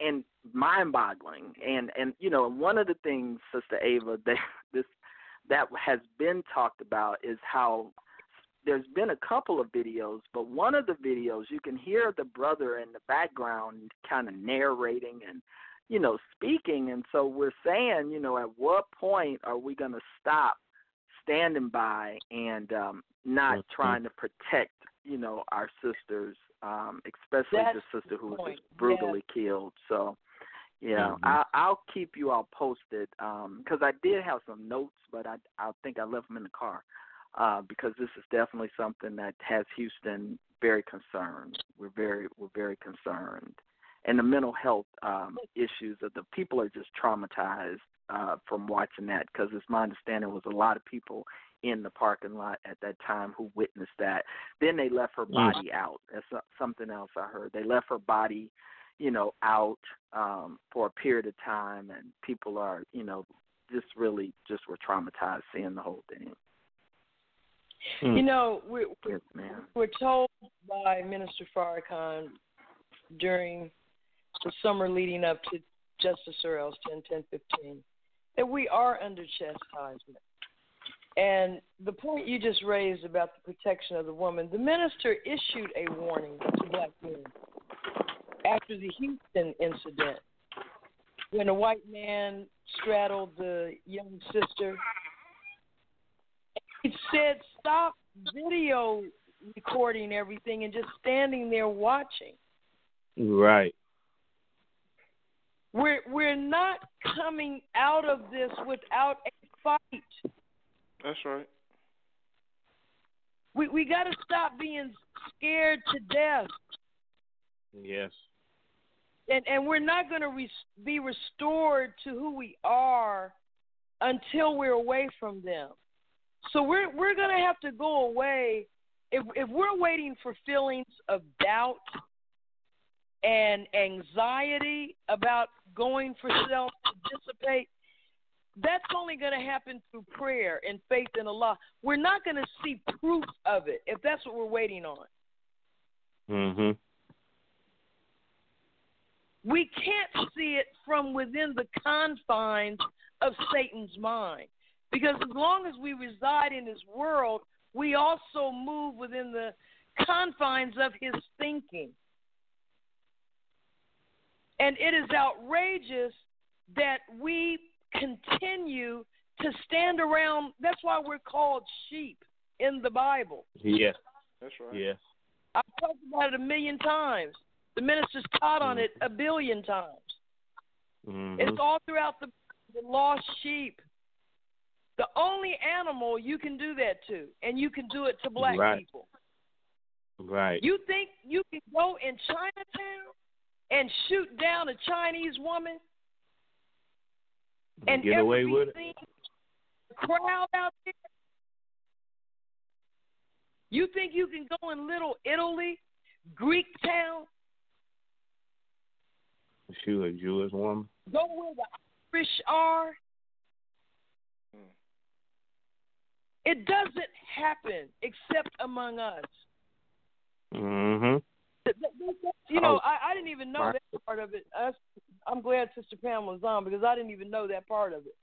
and mind boggling. And and you know, one of the things, Sister Ava, [LAUGHS] that this that has been talked about is how there's been a couple of videos, but one of the videos you can hear the brother in the background kind of narrating and you know speaking and so we're saying, you know, at what point are we going to stop standing by and um not mm-hmm. trying to protect, you know, our sisters um especially That's the sister who was brutally yeah. killed. So yeah, mm-hmm. I, I'll keep you all posted because um, I did have some notes, but I I think I left them in the car uh, because this is definitely something that has Houston very concerned. We're very we're very concerned, and the mental health um, issues of the people are just traumatized uh, from watching that because it's my understanding was a lot of people in the parking lot at that time who witnessed that. Then they left her mm. body out. That's something else I heard. They left her body, you know, out um, for a period of time, and people are, you know, just really just were traumatized seeing the whole thing. Hmm. You know, we're, we're, we're told by Minister Farrakhan during the summer leading up to Justice Or Else 10, 10, 15 that we are under chastisement. And the point you just raised about the protection of the woman, the minister issued a warning to black men after the Houston incident when a white man straddled the young sister he said, stop video recording everything and just standing there watching. Right. We're we're not coming out of this without a fight. That's right. We we got to stop being scared to death. Yes. And and we're not going to re- be restored to who we are until we're away from them. So we're we're gonna have to go away if if we're waiting for feelings of doubt and anxiety about going for self to dissipate, that's only going to happen through prayer and faith in Allah. We're not going to see proof of it if that's what we're waiting on. Mhm. We can't see it from within the confines of Satan's mind. Because as long as we reside in this world, we also move within the confines of his thinking. And it is outrageous that we continue to stand around. That's why we're called sheep in the Bible. Yes. That's right. Yes. I've talked about it a million times. The ministers taught on it a billion times. Mm-hmm. It's all throughout the, the lost sheep. The only animal you can do that to, and you can do it to black right. people. Right. You think you can go in Chinatown and shoot down a Chinese woman and get away with it? The crowd out there. You think you can go in Little Italy, Greek town? Shoot a Jewish woman. Go where the Irish are It doesn't happen except among us. Mhm. You oh, know, I, I didn't even know that part of it. I, I'm glad Sister Pam was on because I didn't even know that part of it.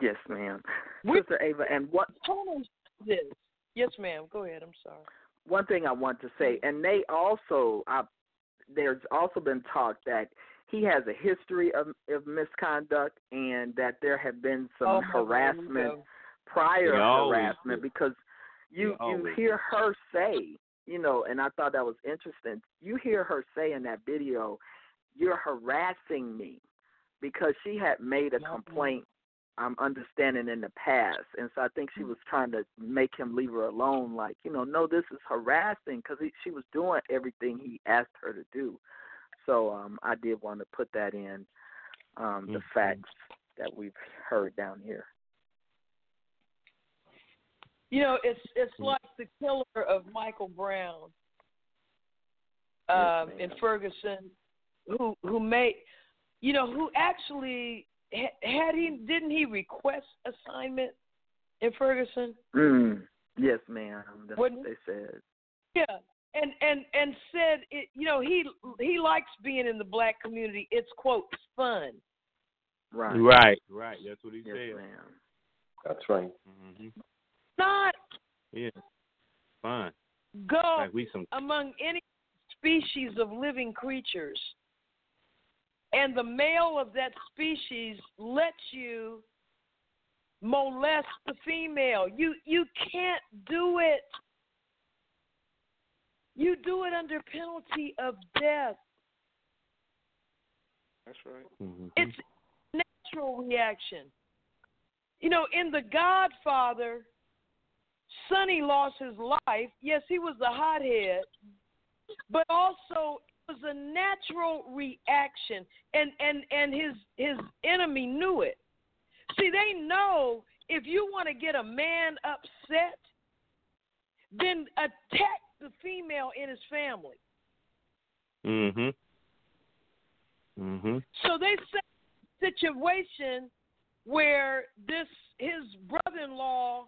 Yes, ma'am. We- Sister Ava, and what [LAUGHS] this. Yes, ma'am. Go ahead. I'm sorry. one thing I want to say, and they also, I, there's also been talk that he has a history of, of misconduct and that there have been some Oh, harassment, prior They harassment, because you They you hear her say, you know, and I thought that was interesting. You hear her say in that video, "You're harassing me," because she had made a complaint. I'm understanding in the past, and so I think she was trying to make him leave her alone. Like, you know, no, this is harassing because she was doing everything he asked her to do. So um, I did want to put that in um, the Mhm. facts that we've heard down here. You know, it's it's Mm. like the killer of Michael Brown Yes, um, in. Ferguson, who who made, you know, who actually had he didn't he request assignment in Ferguson? Mm. Yes, ma'am. That's what Wouldn't- they said. Yeah, and and and said it. You know, he he likes being in the black community. It's quote fun. Right. Right, right. That's what he Yes, said. ma'am. That's right. hmm Not Yeah, fine. go Like we some. among any species of living creatures, and the male of that species lets you molest the female. You you can't do it. You do it under penalty of death. That's right. hmm It's natural reaction. You know, in The Godfather, Sonny lost his life. Yes, he was the hothead, but also it was a natural reaction, and and and his his enemy knew it. See, they know if you want to get a man upset, then attack the female in his family. hmm hmm So they set a situation where this his brother-in-law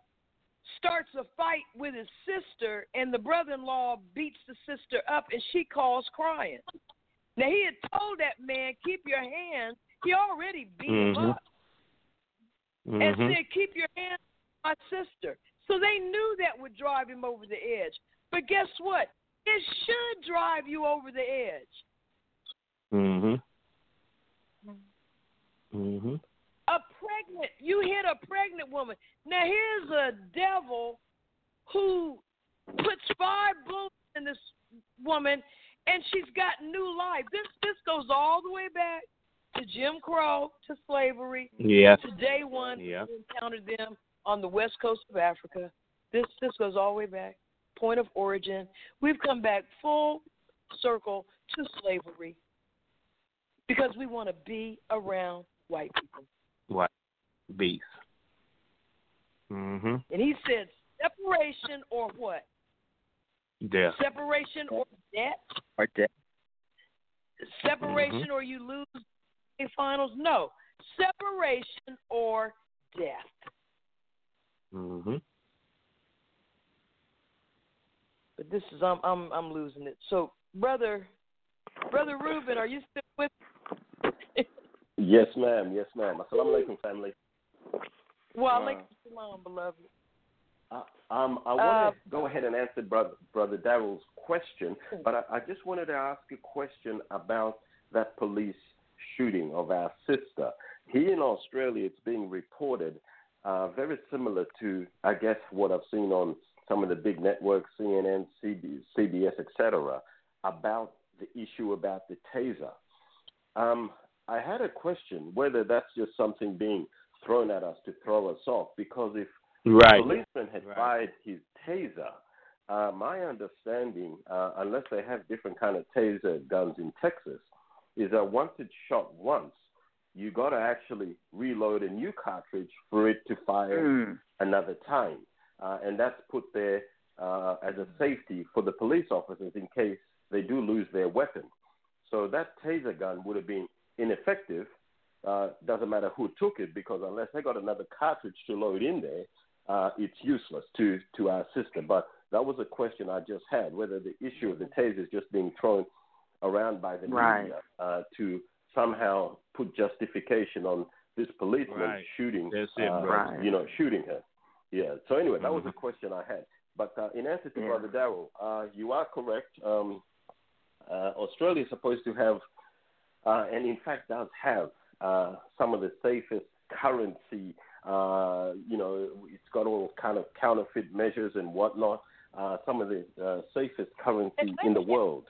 starts a fight with his sister, and the brother-in-law beats the sister up, and she calls crying. Now he had told that man, "Keep your hands." He already beat him Mhm. up and hmm said, "Keep your hands on my sister." So they knew that would drive him over the edge. But guess what? It should drive you over the edge. hmm hmm a pregnant you hit a pregnant woman now here's a devil who puts five bullets in this woman and she's got new life this this goes all the way back to jim crow to slavery Yeah. to day one Yeah. we encountered them on the west coast of africa this this goes all the way back point of origin we've come back full circle to slavery because we want to be around white people What? Beef. hmm And he said, separation or what? Death. Separation or death? Or death. Separation or you lose the finals? No. Separation or death. Mm-hmm. But this is I'm I'm I'm losing it. So brother brother Ruben, are you still with me? Yes, ma'am. Yes, ma'am. Assalamu alaikum, family. Well, like shalom, beloved. Uh, um, I want Uh, to go ahead and answer brother brother Darrell's question, but I, I just wanted to ask a question about that police shooting of our sister. Here in Australia, it's being reported uh, very similar to, I guess, what I've seen on some of the big networks, CNN, CB, CBS, etc., about the issue about the taser. Um, I had a question whether that's just something being thrown at us to throw us off, because if Right. the policeman had Right. fired his taser. Uh, my understanding, uh, unless they have different kind of taser guns in Texas, is that once it's shot once, you got to actually reload a new cartridge for it to fire Mm. another time, uh, and that's put there uh, as a safety for the police officers in case they do lose their weapon. So that taser gun would have been ineffective. Uh, doesn't matter who took it because unless they got another cartridge to load in there, uh, it's useless to to our system. But that was a question I just had whether the issue of the taser is just being thrown around by the Right. media uh, to somehow put justification on this policeman Right. shooting, That's it, uh, brother. you know, shooting her. Yeah. So anyway, that was a question I had. But uh, in answer to Yeah. Brother Darrell, uh, you are correct. Um, uh, Australia is supposed to have, uh, and in fact does have, uh, some of the safest currency. Uh, you know, it's got all kind of counterfeit measures and whatnot. Uh, some of the uh, safest currency in the world.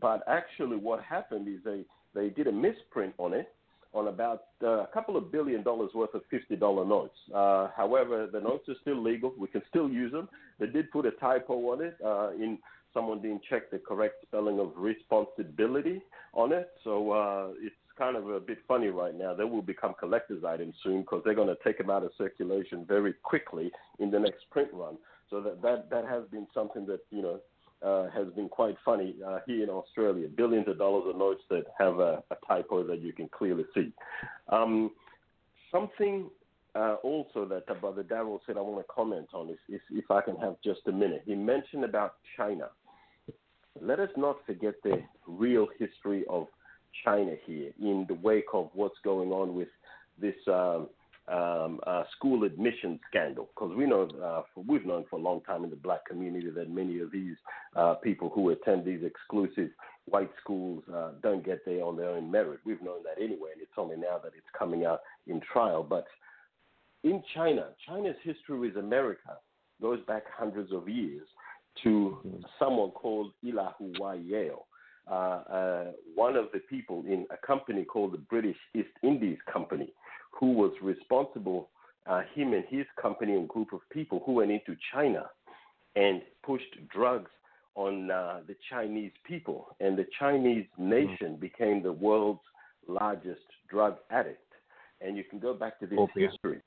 But actually, what happened is they they did a misprint on it on about uh, a couple of billion dollars worth of fifty dollar notes. Uh, however, the notes are still legal. We can still use them. They did put a typo on it. Uh, in someone didn't check the correct spelling of responsibility on it, so uh, it's kind of a bit funny right now. They will become collector's items soon because they're going to take them out of circulation very quickly in the next print run. So that that that has been something that you know uh, has been quite funny uh, here in Australia. Billions of dollars of notes that have a, a typo that you can clearly see. Um, something uh, also that Brother Darrell said I want to comment on is, is if I can have just a minute. He mentioned about China. Let us not forget the real history of China here in the wake of what's going on with this um, um, uh, school admission scandal. Because we know, uh, for, we've known for a long time in the black community that many of these uh, people who attend these exclusive white schools uh, don't get there on their own merit. We've known that anyway, and it's only now that it's coming out in trial. But in China, China's history with America goes back hundreds of years to someone called Elihu uh, one of the people in a company called the British East Indies Company, who was responsible, uh, him and his company and group of people who went into China and pushed drugs on uh, the Chinese people. And the Chinese nation became the world's largest drug addict. And you can go back to this Opium. history.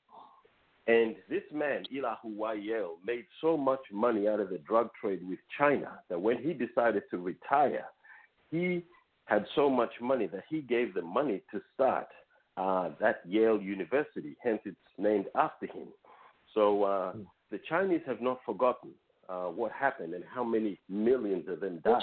And this man, Elihu Yale, made so much money out of the drug trade with China that when he decided to retire, he had so much money that he gave the money to start uh, that Yale University. Hence, it's named after him. So uh, the Chinese have not forgotten uh, what happened and how many millions of them died.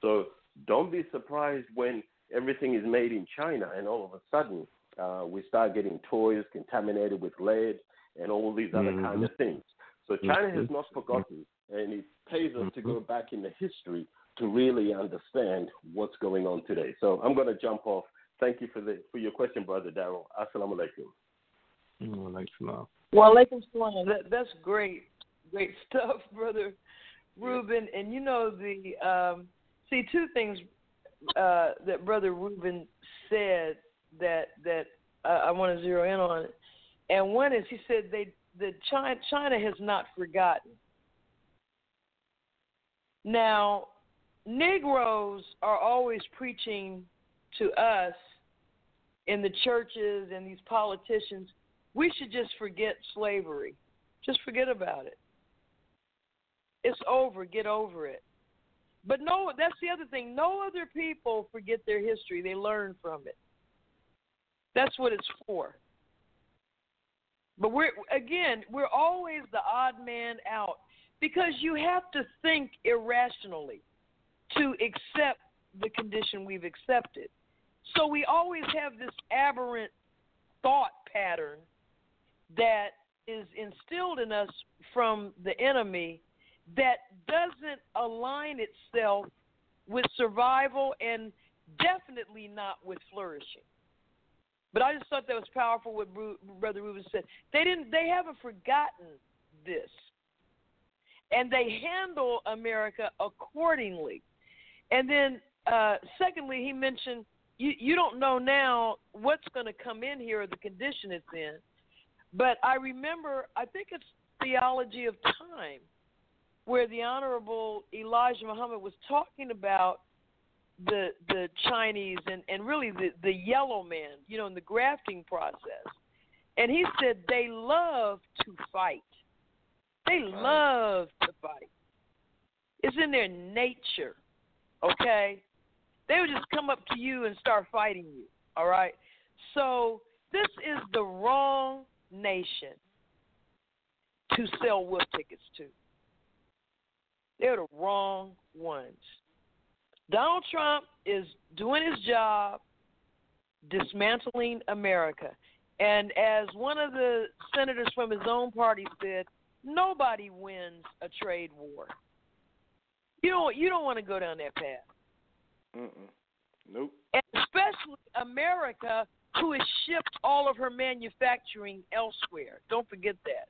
So don't be surprised when everything is made in China and all of a sudden uh, we start getting toys contaminated with lead and all these other Mhm. kind of things. So China has not forgotten, and it pays us to go back in the history to really understand what's going on today. So I'm going to jump off. Thank you for the for your question, brother Darrell. Assalamu alaikum. Like Salam. Well, Alaikum Salam. That, that's great, great [LAUGHS] stuff, brother Ruben. And you know the um, see two things uh, that brother Ruben said that that uh, I want to zero in on. And one is he said they the China China has not forgotten. Now, Negroes are always preaching to us in the churches and these politicians we should just forget slavery. Just forget about it. It's over. Get over it. But no, that's the other thing. No other people forget their history. They learn from it. That's what it's for. But we're again, we're always the odd man out because you have to think irrationally to accept the condition we've accepted. So we always have this aberrant thought pattern that is instilled in us from the enemy that doesn't align itself with survival and definitely not with flourishing. But I just thought that was powerful what Brother Reuben said. They didn't they haven't forgotten this. And they handle America accordingly. And then uh, secondly, he mentioned you you don't know now what's going to come in here or the condition it's in. But I remember, I think it's Theology of Time, where the Honorable Elijah Muhammad was talking about the the Chinese and, and really the, the yellow man, you know, in the grafting process. And he said they love to fight. They love to fight. It's in their nature, okay? They would just come up to you and start fighting you, all right? So this is the wrong nation to sell wolf tickets to. They're the wrong ones. Donald Trump is doing his job, dismantling America. And as one of the senators from his own party said, nobody wins a trade war. You don't you don't want to go down that path. Mm-mm. Nope. And especially America, who has shipped all of her manufacturing elsewhere. Don't forget that.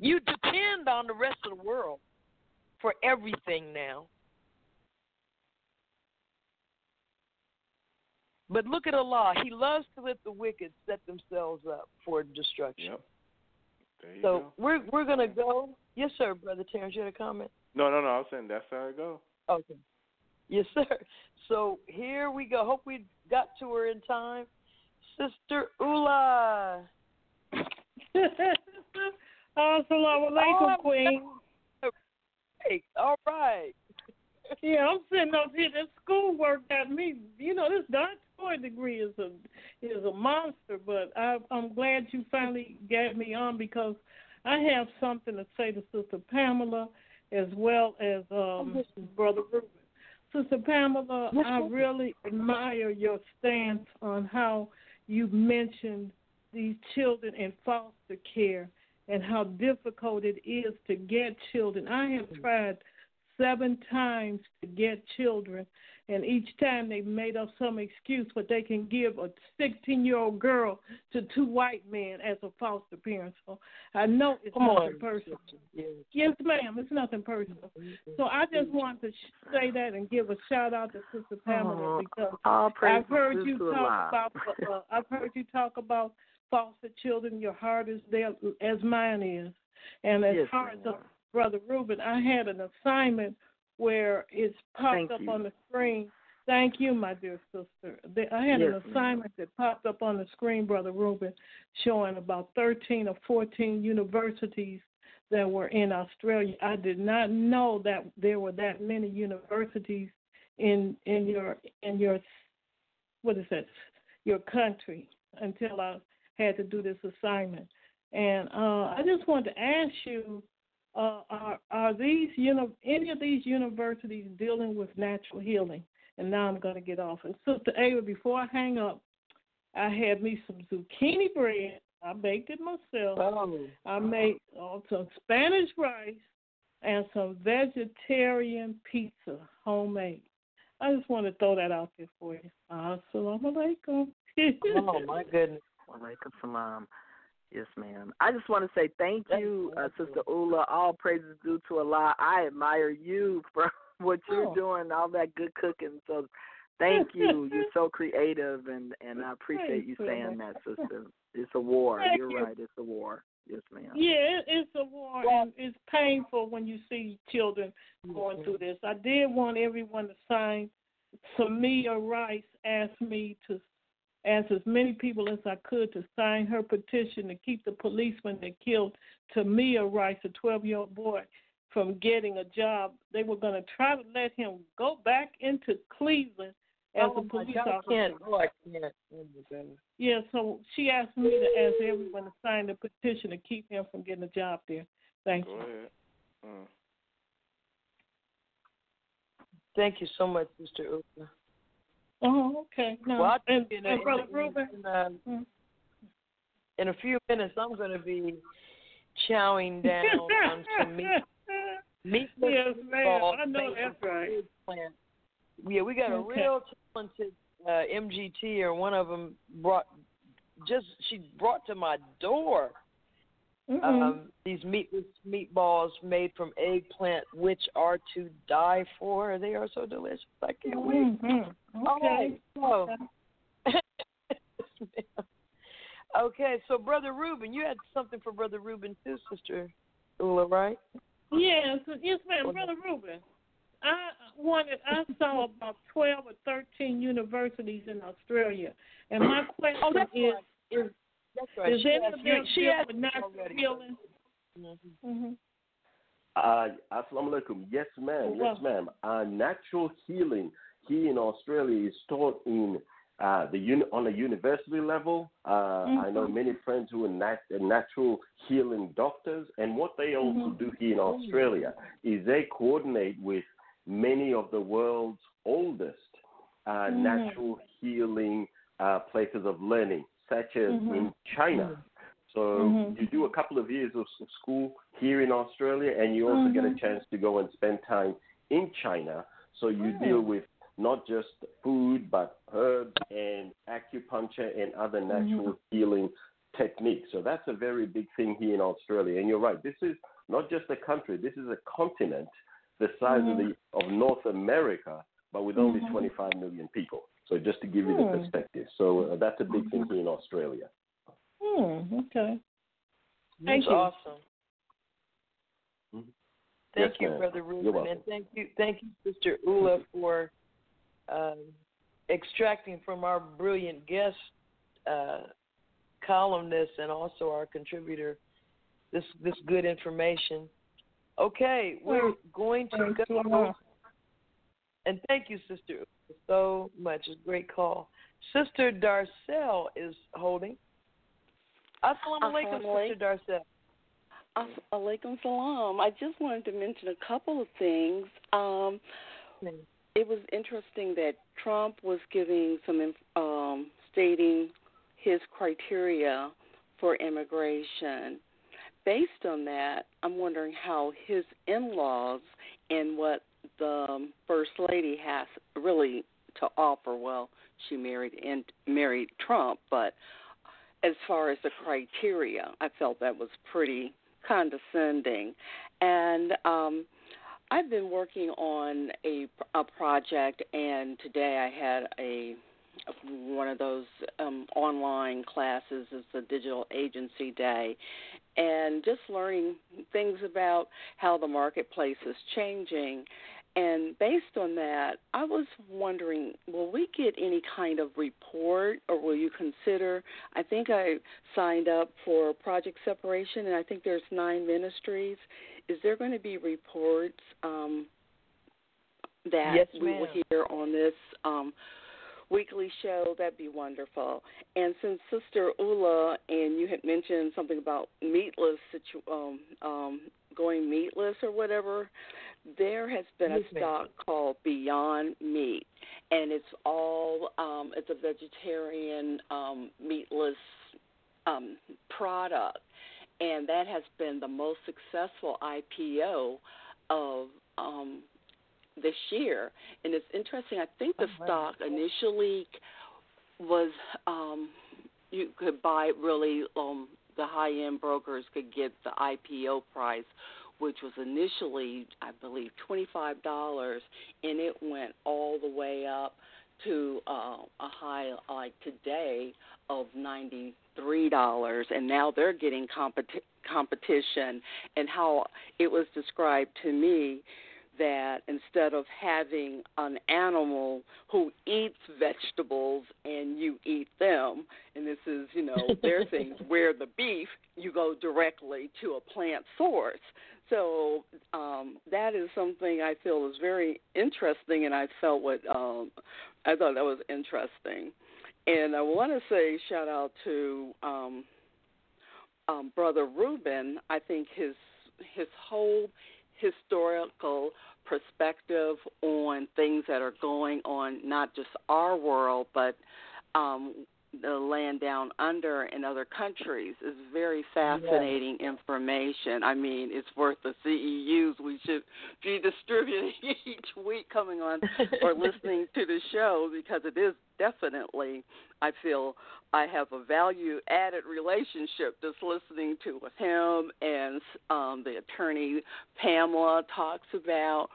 You depend on the rest of the world for everything now. But look at Allah. He loves to let the wicked set themselves up for destruction. Yep. So go. we're we're gonna go. Yes, sir, brother Terrence. You had a comment? No, no, no. I was saying that's how it goes. Okay. Yes, sir. So here we go. Hope we got to her in time. Sister Ula. [LAUGHS] Assalamu alaikum, Oh, Queen. Hey, all right. [LAUGHS] Yeah, I'm sitting up here. This schoolwork got me. You know, this doctorate degree is a is a monster. But I, I'm glad you finally got me on because I have something to say to Sister Pamela as well as um, Brother Ruben. Sister Pamela, I really admire your stance on how you mentioned these children in foster care and how difficult it is to get children. I have tried seven times to get children, and each time they made up some excuse, but they can give a 16 year old girl to two white men as a foster parent. So I know it's Come nothing on. personal. Yes. Yes, ma'am, it's nothing personal. So I just want to say that and give a shout out to Sister Pamela Oh, because I've heard you talk about. Uh, [LAUGHS] I've heard you talk about foster children. Your heart is there as mine is, and as Yes, far as Brother Ruben, I had an assignment where it's popped Thank up you. on the screen. Thank you, my dear sister. I had an Yes, ma'am. assignment that popped up on the screen, Brother Ruben, showing about 13 or 14 universities that were in Australia. I did not know that there were that many universities in in your in your what is that your country until I had to do this assignment. And uh, I just wanted to ask you, uh, are are these you know any of these universities dealing with natural healing? And now I'm going to get off. And Sister Ava, before I hang up, I had me some zucchini bread. I baked it myself. Oh. I made uh, some Spanish rice and some vegetarian pizza, homemade. I just want to throw that out there for you. Assalamu alaikum. [LAUGHS] Oh my goodness. Walaikum salam. Yes, ma'am. I just want to say thank you, uh, Sister Ula. All praises due to Allah. I admire you [LAUGHS] for what you're Oh. doing, all that good cooking. So thank [LAUGHS] you. You're so creative, and and I appreciate you saying that, [LAUGHS] sister. It's a war. Thank you're you. right. It's a war. Yes, ma'am. Yeah, it's a war, and it's painful when you see children going through this. I did want everyone to sign. Samaria Rice asked me to ask as many people as I could to sign her petition to keep the policeman that killed Tamir Rice, a 12 year old boy, from getting a job. They were going to try to let him go back into Cleveland as oh a my police God, I officer. can't. Oh, I can't. Oh. Yeah, so she asked me to ask everyone to sign the petition to keep him from getting a job there. Thank Go you. ahead. Mm. Thank you so much, Sister Ula. Oh, okay. No, Well, and, in, and Brother in, Ruben, in, uh, Mm. in a few minutes, I'm going to be chowing down on some meat. [LAUGHS] meat yes, ma'am. I know that's right. plant. Yeah, we got a real talented uh, MGT, or one of them brought just she brought to my door. Um, these meatless meatballs made from eggplant, which are to die for. They are so delicious. I can't wait. Mhm. All Okay. right, so. [LAUGHS] okay, so Brother Ruben, you had something for Brother Ruben too, Sister Ula, right? Yes, yes, ma'am, Brother Ruben. I wanted. I saw [LAUGHS] about twelve or thirteen universities in Australia, and my question Oh, is: right. Is That's right. is she any asked of you- she deal asked with you natural already. healing? Mhm. hmm Uh, Assalamu alaikum. Yes, ma'am. Yes, ma'am. Uh, natural healing here in Australia is taught in uh, the uni- on a university level. Uh, I know Mhm. many friends who are nat- uh, natural healing doctors, and what they also Mhm. do here in Australia is they coordinate with many of the world's oldest uh, Mhm. natural healing uh, places of learning, such as Mhm. in China. So Mhm. you do a couple of years of school here in Australia, and you also get a Mhm. chance to go and spend time in China. So you deal with not just food, but herbs and acupuncture and other natural healing techniques. So that's a very big thing here in Australia. And you're right, this is not just a country, this is a continent the size of the of North America, but with only Mhm. 25 million people. So just to give you the Hmm. perspective. So uh, that's a big thing here in Australia. Hmm. Okay. That's Thank you. awesome. Mhm. Thank Yes, you, ma'am. Brother Ruben, and thank you, thank you, Sister Ula, for um, extracting from our brilliant guest uh, columnist and also our contributor this this good information. Okay, we're going to go. And thank you, Sister, Ula, so much. It's a great call. Sister Darcel is holding. Assalamu alaikum, Sister Darcel. As- Alaikum salam. I just wanted to mention a couple of things. Um, it was interesting that Trump was giving some, um, stating his criteria for immigration. Based on that, I'm wondering how his in-laws and what the um, first lady has really to offer. Well, she married and married Trump, but as far as the criteria, I felt that was pretty condescending. And um, I've been working on a, a project, and today I had a one of those um, online classes. It's the digital agency day, and just learning things about how the marketplace is changing. And based on that, I was wondering, will we get any kind of report, or will you consider? I think I signed up for Project Separation, and I think there's nine ministries. Is there going to be reports um, that Yes, we will hear on this um, weekly show? That'd be wonderful. And since Sister Ula and you had mentioned something about meatless, situ- um, um, going meatless or whatever, there has been a stock called Beyond Meat, and it's all um, it's a vegetarian um, meatless um, product, and that has been the most successful IPO of um, this year. And it's interesting. I think the Oh, stock initially was um, you could buy really um, the high end brokers could get the IPO price, which was initially I believe twenty five dollars, and it went all the way up to uh, a high like today of ninety three dollars, and now they're getting competi- competition. And how it was described to me that instead of having an animal who eats vegetables and you eat them, and this is, you know, [LAUGHS] their things, where the beef, you go directly to a plant source. So um, that is something I feel is very interesting, and I felt what um, I thought that was interesting. And I want to say shout out to um, um, brother Ruben. I think his his whole historical perspective on things that are going on, not just our world, but um, the land down under in other countries is very fascinating information. I mean, it's worth the CEUs we should be distributing [LAUGHS] each week coming on or [LAUGHS] listening to the show because it is definitely, I feel, I have a value added relationship just listening to what him and um, the attorney Pamela talks about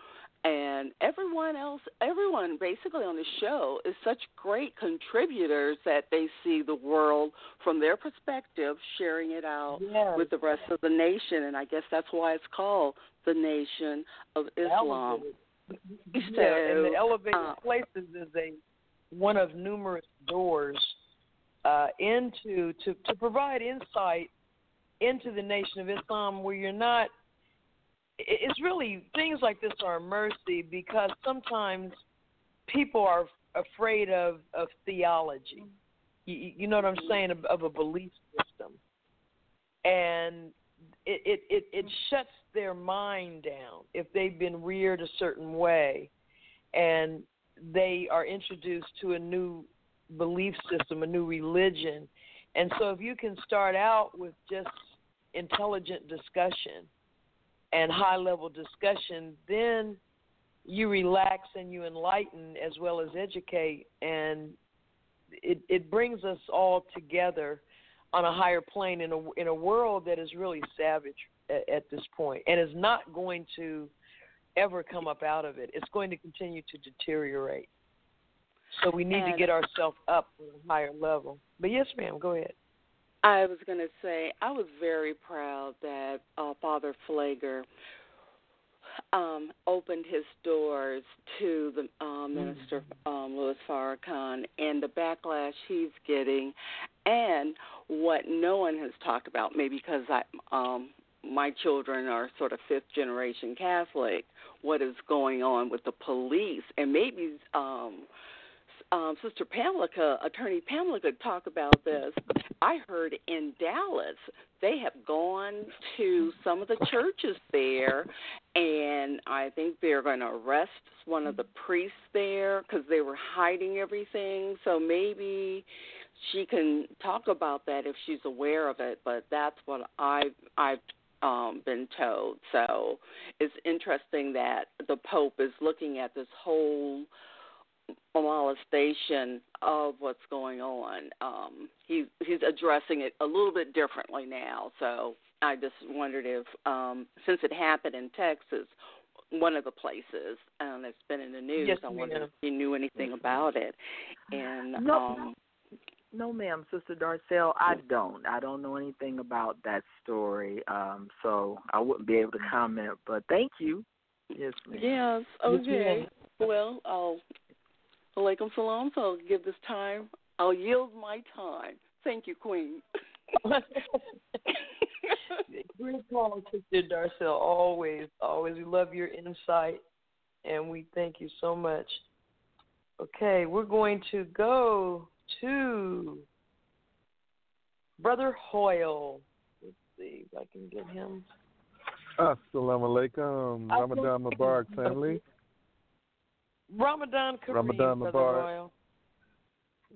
and everyone else, everyone basically on the show is such great contributors that they see the world from their perspective, sharing it out Yes. with the rest of the nation. And I guess that's why it's called the Nation of Islam. Elevated. [LAUGHS] yeah, and the elevated uh, places is a one of numerous doors uh, into to to provide insight into the nation of Islam, where you're not. It's really things like this are a mercy because sometimes people are afraid of of theology. You, you know what I'm saying of, of a belief system, and it, it it it shuts their mind down if they've been reared a certain way, and they are introduced to a new belief system, a new religion. And so if you can start out with just intelligent discussion and high level discussion, then you relax and you enlighten as well as educate and it it brings us all together on a higher plane in a in a world that is really savage at, at this point and is not going to ever come up out of it. It's going to continue to deteriorate. So we need and to get ourselves up to a higher level. But yes, ma'am, go ahead. I was going to say I was very proud that uh, Father Pfleger um, opened his doors to the uh, minister um, Louis Farrakhan and the backlash he's getting, and what no one has talked about. Maybe because I, um, my children are sort of fifth generation Catholic. What is going on with the police, and maybe um, um, Sister Pamela, Attorney Pamela, could talk about this. I heard in Dallas they have gone to some of the churches there, and I think they're going to arrest one of the priests there because they were hiding everything. So maybe she can talk about that if she's aware of it. But that's what I've I've um, been told. So it's interesting that the Pope is looking at this whole molestation of what's going on. Um, he he's addressing it a little bit differently now. So I just wondered if, um, since it happened in Texas, one of the places, and it's been in the news, yes, I wondered if you knew anything about it. And No. um, No, ma'am, Sister Darcel, I don't. I don't know anything about that story, um, so I wouldn't be able to comment. But thank you. Yes, ma'am. yes, Yes, okay. ma'am. Well, I'll alaikum salam. So I'll give this time. I'll yield my time. Thank you, Queen. [LAUGHS] Great call, Sister Darcel. Always, always. We love your insight, and we thank you so much. Okay, we're going to go to Brother Hoyle. Let's see if I can get him. Assalamu alaikum. Ramadan Mubarak, family. Ramadan Kareem, Ramadan Brother Mubarak. Hoyle.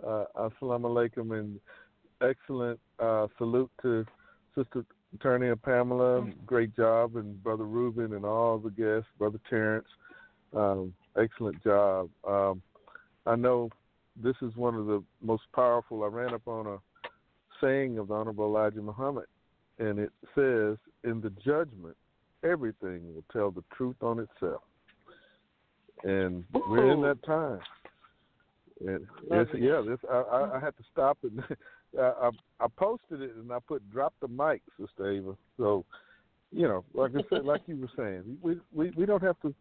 Uh, assalamu alaikum and excellent uh, salute to Sister Attorney and Pamela. Great job. And Brother Reuben and all the guests, Brother Terrence. Um, excellent job. Um, I know this is one of the most powerful. I ran up on a saying of the Honorable Elijah Muhammad, and it says, In the judgment, everything will tell the truth on itself. And we're in that time. And it's, it. yeah, this I, I, I had to stop and [LAUGHS] I, I I posted it and I put drop the mic, Sister Ava. So, you know, like I said, like you were saying, we we we don't have to.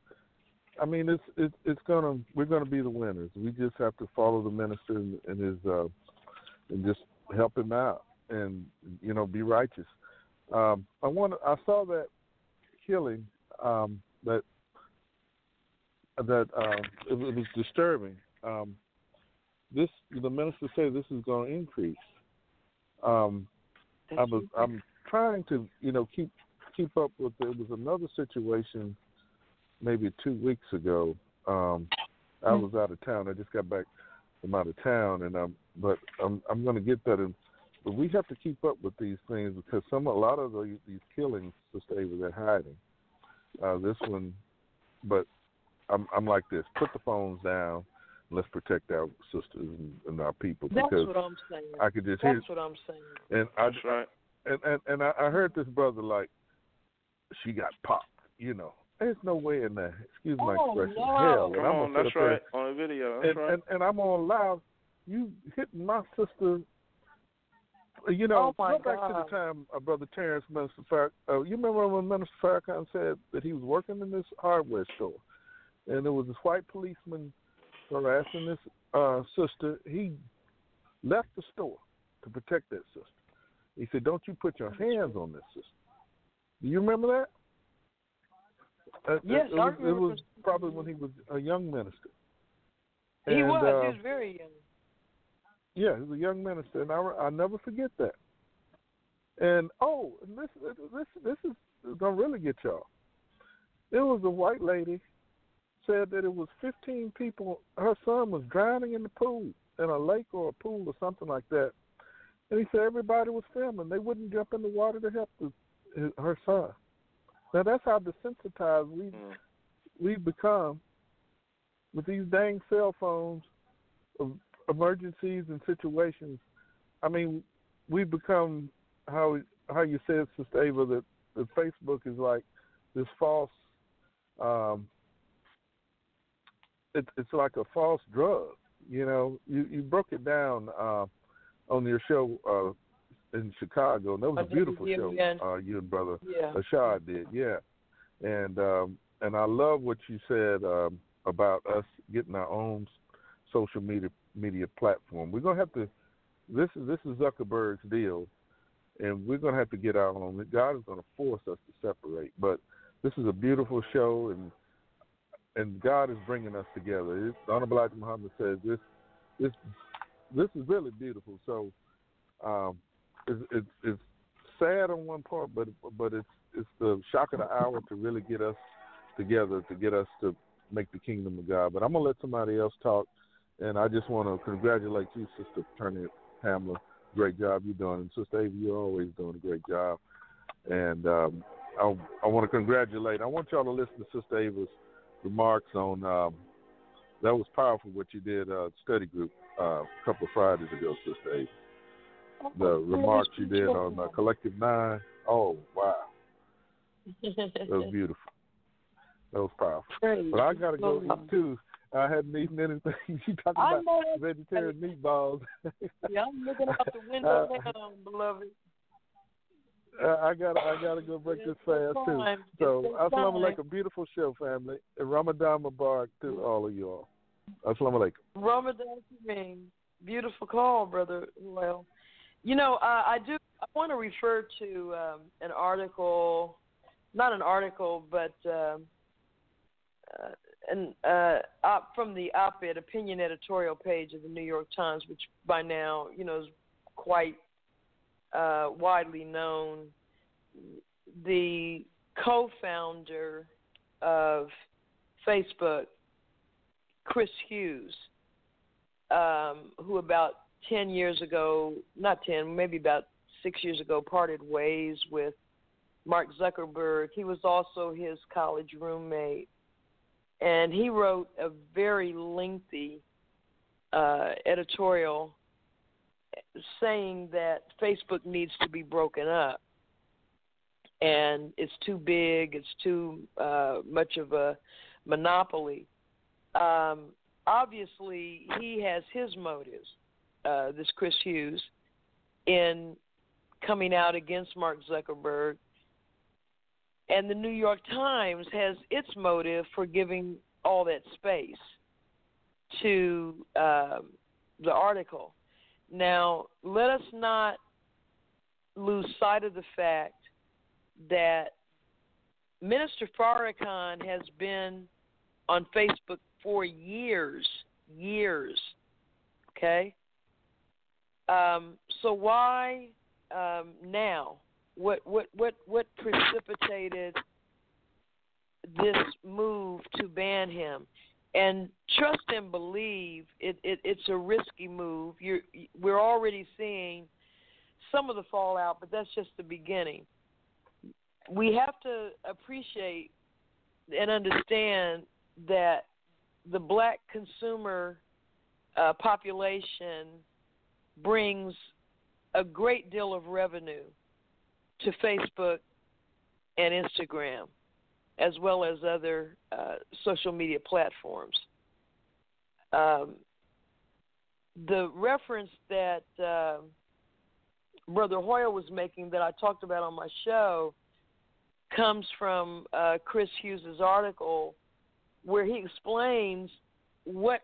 I mean, it's it's it's gonna we're gonna be the winners. We just have to follow the minister and, and his uh, and just help him out and you know be righteous. Um, I want I saw that killing um, that that uh, it, it was disturbing. Um, this the minister said this is going to increase. Um, I was I'm trying to you know keep keep up with. There was another situation maybe two weeks ago. Um, I was out of town. I just got back from out of town, and um, but I'm I'm going to get that in. But we have to keep up with these things because some a lot of the, these killings, Sister Ava, they're hiding. Uh, this one, but I'm I'm like this. Put the phones down. Let's protect our sisters and, and our people That's because what I'm saying. I could just hear That's what I'm saying. and I That's right. and and, and I, I heard this brother like she got popped. You know, there's no way in that. Excuse my Oh, expression. no. Hell, Come and I'm on, gonna that's sit there right. On the video, that's and, right. and and I'm on live. You hitting my sister. You know, Oh, my go back to the time uh, Brother Terrence Minister Farrak. Uh, you remember when Minister Farrakhan said that he was working in this hardware store, and there was this white policeman harassing this uh, sister. He left the store to protect that sister. He said, "Don't you put your hands on this sister." Do you remember that? Uh, Yes, it, it was, it was probably when he was a young minister. He was. uh, he was very young. yeah, he was a young minister, and I I never forget that. And oh, and this this this is gonna really get y'all. There was a white lady said that it was 15 people. Her son was drowning in the pool, in a lake or a pool or something like that. And he said everybody was filming. They wouldn't jump in the water to help the, his, her son. Now that's how desensitized we Mm. we've become with these dang cell phones of emergencies and situations. I mean, we've become how how you said, Sister Ava, that, that Facebook is like this false. Um, it, it's like a false drug. You know, you you broke it down uh, on your show uh, in Chicago, and that was a beautiful show. Uh, you and brother Yeah. Ashad did, yeah. And um, and I love what you said um, about us getting our own social media media platform. We're gonna have to. This is this is Zuckerberg's deal, and we're gonna have to get our own. God is gonna force us to separate. But this is a beautiful show, and and God is bringing us together. It's, the Honorable Elijah Muhammad says this this this is really beautiful. So um, it's, it's it's sad on one part, but but it's it's the shock of the hour to really get us together to get us to make the kingdom of God. But I'm gonna let somebody else talk, and I just want to congratulate you, Sister Attorney Pamela. Great job you're doing, and Sister Ava, you're always doing a great job. And um, I I want to congratulate. I want y'all to listen to Sister Ava's remarks on. Um, that was powerful what you did uh, study group uh, a couple of Fridays ago, Sister Ava the remarks you did on uh, Collective Nine. Oh wow, that was beautiful. That was powerful. Praise But I gotta go Lord. eat too. I hadn't eaten anything. [LAUGHS] you talking about vegetarian meatballs? [LAUGHS] Yeah, I'm looking out the window now, beloved. Uh, I gotta, I gotta go break this fast too. So, assalamu alaikum, beautiful show, family. And Ramadan Mubarak to all of you all. Assalamu alaikum. Ramadan Kareem. Beautiful call, brother. Well, you know, uh, I do. I want to refer to um, an article, not an article, but um, uh, an uh, op, from the op-ed opinion editorial page of the New York Times, which by now, you know, is quite uh, widely known. The co-founder of Facebook, Chris Hughes, um, who about 10 years ago, not 10, maybe about six years ago, parted ways with Mark Zuckerberg. He was also his college roommate. And he wrote a very lengthy uh, editorial saying that Facebook needs to be broken up. And it's too big, it's too uh, much of a monopoly. Um, obviously, he has his motives uh, this Chris Hughes, in coming out against Mark Zuckerberg. And the New York Times has its motive for giving all that space to um, the article. Now, let us not lose sight of the fact that Minister Farrakhan has been on Facebook for years, years. Okay? Um, so why um, now? What what what what precipitated this move to ban him? And trust and believe it, it it's a risky move. You're we're already seeing some of the fallout, but that's just the beginning. We have to appreciate and understand that the black consumer uh, population brings a great deal of revenue to Facebook and Instagram, as well as other uh, social media platforms. Um, the reference that uh, Brother Hoyle was making, that I talked about on my show, comes from uh, Chris Hughes' article, where he explains what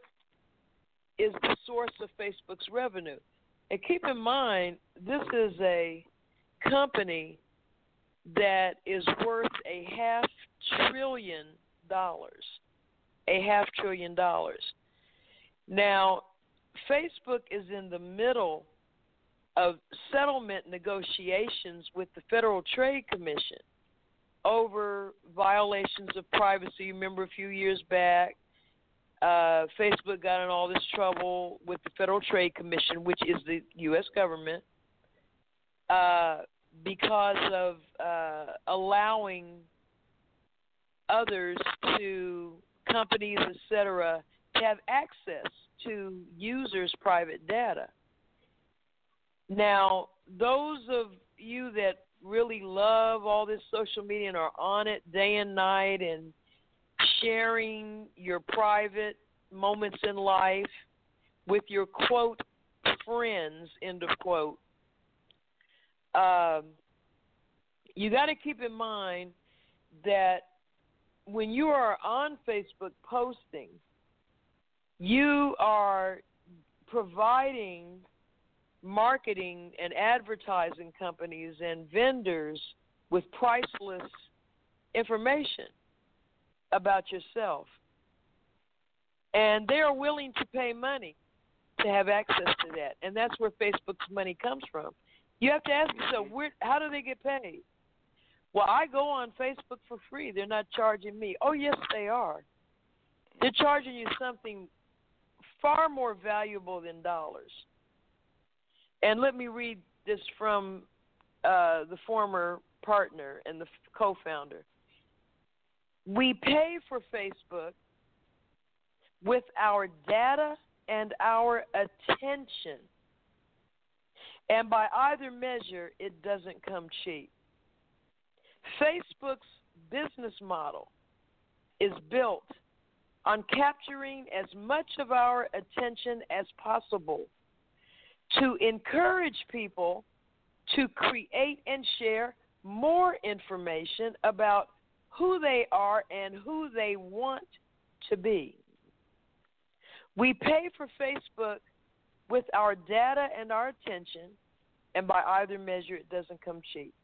is the source of Facebook's revenue. And keep in mind, this is a company that is worth a half trillion dollars. A half trillion dollars. Now, Facebook is in the middle of settlement negotiations with the Federal Trade Commission over violations of privacy. Remember a few years back, uh, Facebook got in all this trouble with the Federal Trade Commission, which is the U.S. government, uh, because of uh, allowing others to companies, etc., to have access to users' private data. Now, those of you that really love all this social media and are on it day and night and sharing your private moments in life with your quote friends, end of quote, um, you got to keep in mind that when you are on Facebook posting, you are providing marketing and advertising companies and vendors with priceless information about yourself. And they are willing to pay money to have access to that. And that's where Facebook's money comes from. You have to ask yourself, where, how do they get paid? Well, I go on Facebook for free. They're not charging me. Oh, yes, they are. They're charging you something far more valuable than dollars. And let me read this from uh, the former partner and the co founder. We pay for Facebook with our data and our attention. And by either measure, it doesn't come cheap. Facebook's business model is built on capturing as much of our attention as possible to encourage people to create and share more information about who they are and who they want to be. We pay for Facebook with our data and our attention, and by either measure, it doesn't come cheap.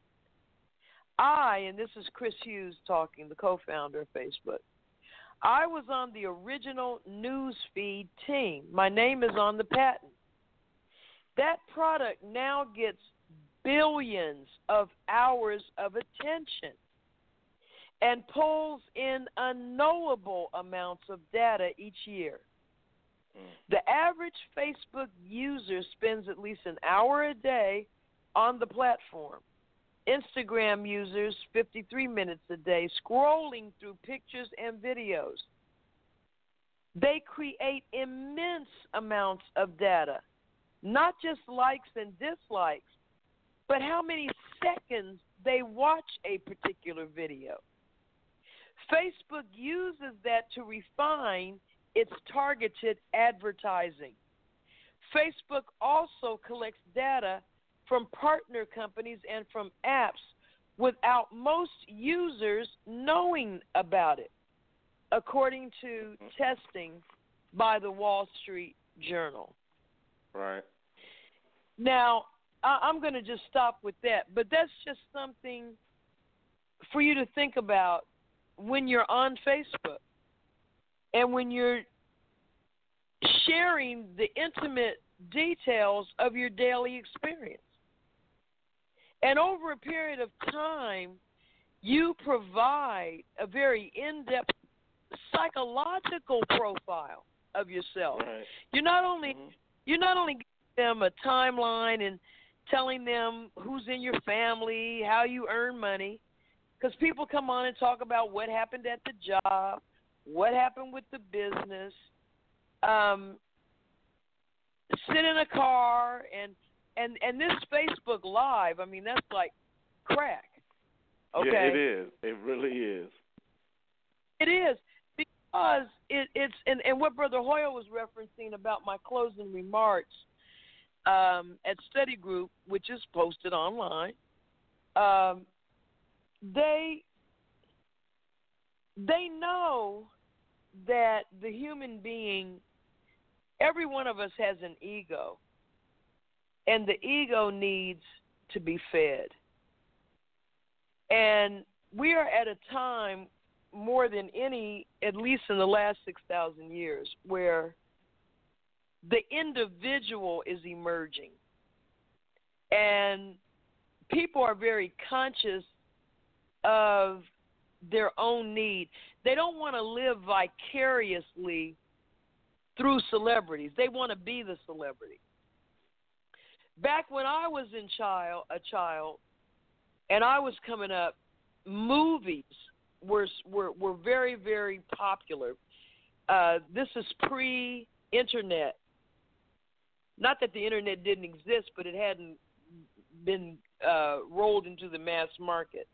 I, and this is Chris Hughes talking, the co founder of Facebook, I was on the original newsfeed team. My name is on the patent. That product now gets billions of hours of attention and pulls in unknowable amounts of data each year. Hmm. The average Facebook user spends at least an hour a day on the platform. Instagram users 53 minutes a day scrolling through pictures and videos. They create immense amounts of data, not just likes and dislikes, but how many seconds they watch a particular video. Facebook uses that to refine its targeted advertising. Facebook also collects data from partner companies and from apps without most users knowing about it, according to mm-hmm. testing by the Wall Street Journal. Right. Now, I'm going to just stop with that, but that's just something for you to think about when you're on Facebook and when you're sharing the intimate details of your daily experience. And over a period of time, you provide a very in depth psychological profile of yourself. Right. You're not only mm-hmm. you're not only giving them a timeline and telling them who's in your family, how you earn money, because people come on and talk about what happened at the job, what happened with the business. Um, sit in a car and and and this Facebook Live, I mean, that's like crack. Okay. Yeah, it is. It really is. It is because it, it's and, and what Brother Hoyle was referencing about my closing remarks um, at Study Group, which is posted online. Um, they they know that the human being, every one of us has an ego and the ego needs to be fed. And we are at a time more than any, at least in the last 6,000 years, where the individual is emerging. And people are very conscious of their own need. They don't want to live vicariously through celebrities. They want to be the celebrity. Back when I was in child a child and I was coming up, movies were were were very very popular. Uh, this is pre-internet. Not that the internet didn't exist, but it hadn't been uh, rolled into the mass market.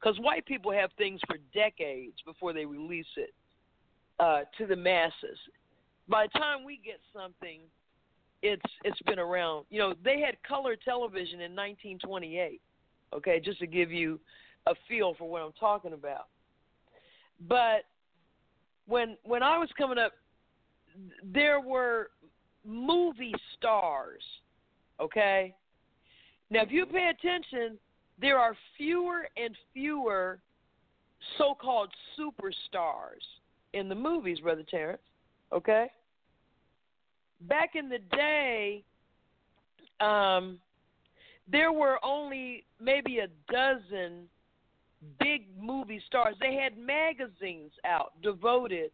Because white people have things for decades before they release it uh, to the masses. By the time we get something, it's it's been around. You know, they had color television in 1928. Okay, just to give you a feel for what I'm talking about. But when when I was coming up, there were movie stars. Okay, now if you pay attention, there are fewer and fewer so-called superstars in the movies, brother Terrence. Okay. Back in the day, um, there were only maybe a dozen big movie stars. They had magazines out devoted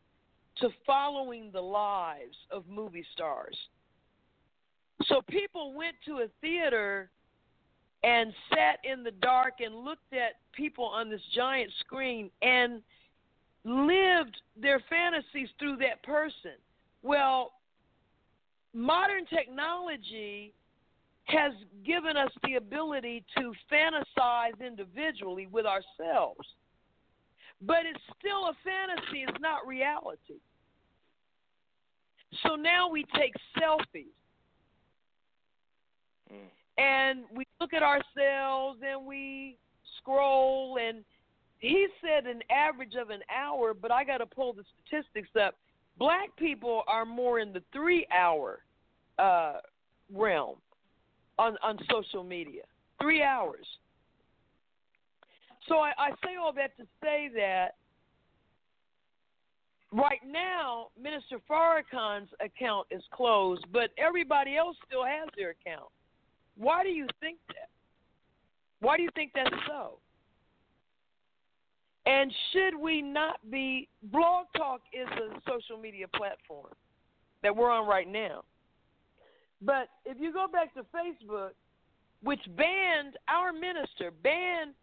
to following the lives of movie stars. So people went to a theater and sat in the dark and looked at people on this giant screen and lived their fantasies through that person. Well, modern technology has given us the ability to fantasize individually with ourselves. But it's still a fantasy, it's not reality. So now we take selfies. Mm. And we look at ourselves and we scroll and he said an average of an hour, but I got to pull the statistics up. Black people are more in the three hour uh, realm on, on social media. Three hours. So I, I say all that to say that right now, Minister Farrakhan's account is closed, but everybody else still has their account. Why do you think that? Why do you think that's so? And should we not be? Blog Talk is a social media platform that we're on right now. But if you go back to Facebook, which banned our minister, banned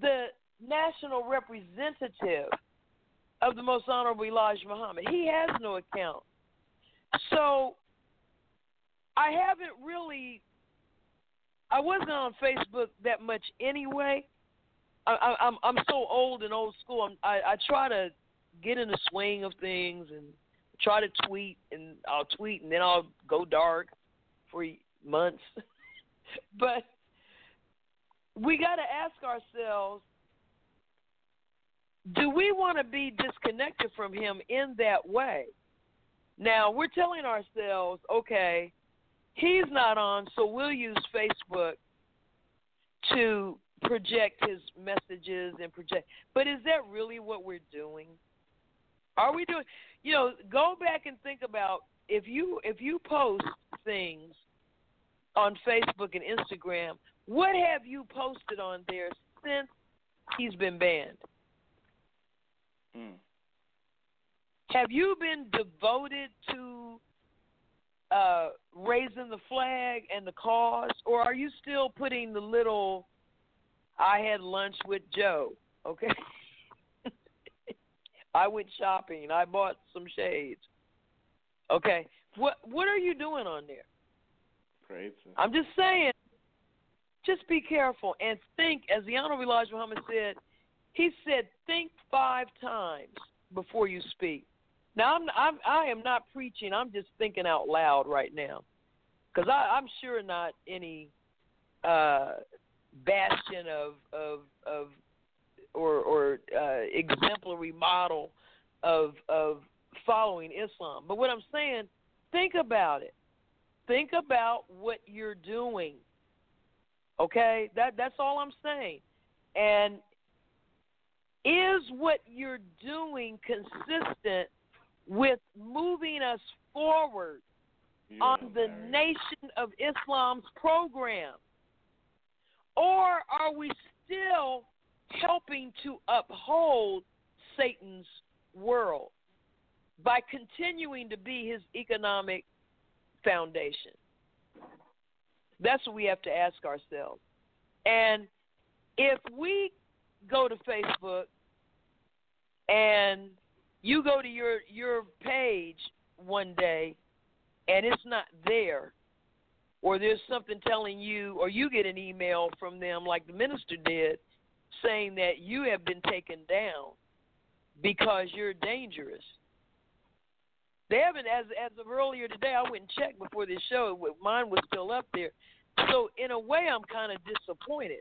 the national representative of the most honorable Elijah Muhammad, he has no account. So I haven't really I wasn't on Facebook that much anyway. I, I, I'm I'm so old and old school. I'm, I I try to get in the swing of things and try to tweet and I'll tweet and then I'll go dark for months. [LAUGHS] but we got to ask ourselves do we want to be disconnected from him in that way? Now, we're telling ourselves, okay, he's not on, so we'll use Facebook to project his messages and project. But is that really what we're doing? Are we doing? You know, go back and think about if you if you post things on Facebook and Instagram, what have you posted on there since he's been banned? Mm. Have you been devoted to uh, raising the flag and the cause, or are you still putting the little "I had lunch with Joe"? Okay. [LAUGHS] I went shopping. I bought some shades. Okay. What What are you doing on there? Crazy. I'm just saying. Just be careful and think, as the Honorable Elijah Muhammad said. He said, "Think five times before you speak." Now I'm, I'm I am not preaching. I'm just thinking out loud right now, because I'm sure not any uh, bastion of of of or or uh, exemplary model of of following Islam. But what I'm saying, think about it. Think about what you're doing. Okay, that that's all I'm saying. And is what you're doing consistent with moving us forward yeah, on the. Nation of Islam's program? Or are we still helping to uphold Satan's world by continuing to be his economic foundation. That's what we have to ask ourselves. And if we go to Facebook and you go to your your page one day and it's not there or there's something telling you or you get an email from them like the minister did saying that you have been taken down because you're dangerous. They haven't as as of earlier today i went and checked before this show mine was still up there. So in a way i'm kind of disappointed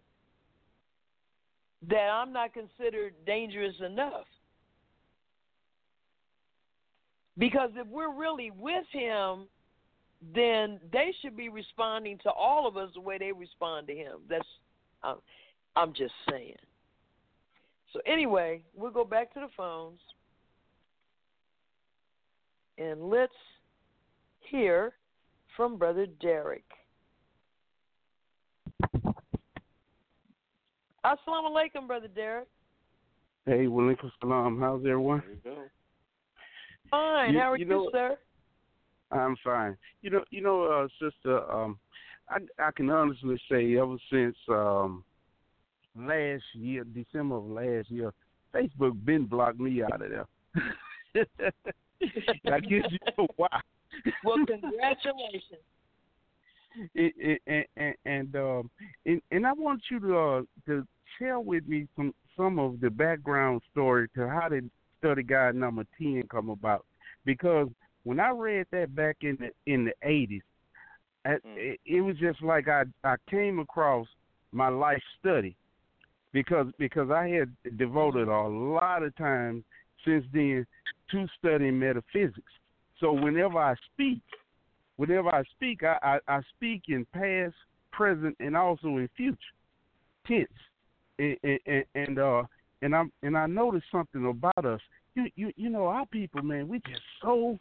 that i'm not considered dangerous enough because if we're really with him, then they should be responding to all of us the way they respond to him. That's I'm, I'm just saying. So anyway, we'll go back to the phones and let's hear from Brother Derek. Assalamu alaikum, Brother Derek. Hey, walaikum salam. How's everyone? There you go. Fine. You- How are you you, sir? I'm fine. You know, you know, uh, sister. Um, I I can honestly say, ever since um last year, December of last year, Facebook been blocked me out of there. [LAUGHS] I guess you know why. Well, [LAUGHS] congratulations. and, and, and, and um and, and I want you to uh, to share with me some some of the background story to how did study guide number ten come about because when I read that back in the in the eighties, it, it was just like I I came across my life study because because I had devoted a lot of time since then to studying metaphysics. So whenever I speak, whenever I speak, I, I, I speak in past, present, and also in future tense. And, and, and uh and I'm and I noticed something about us. You you you know our people, man, we just so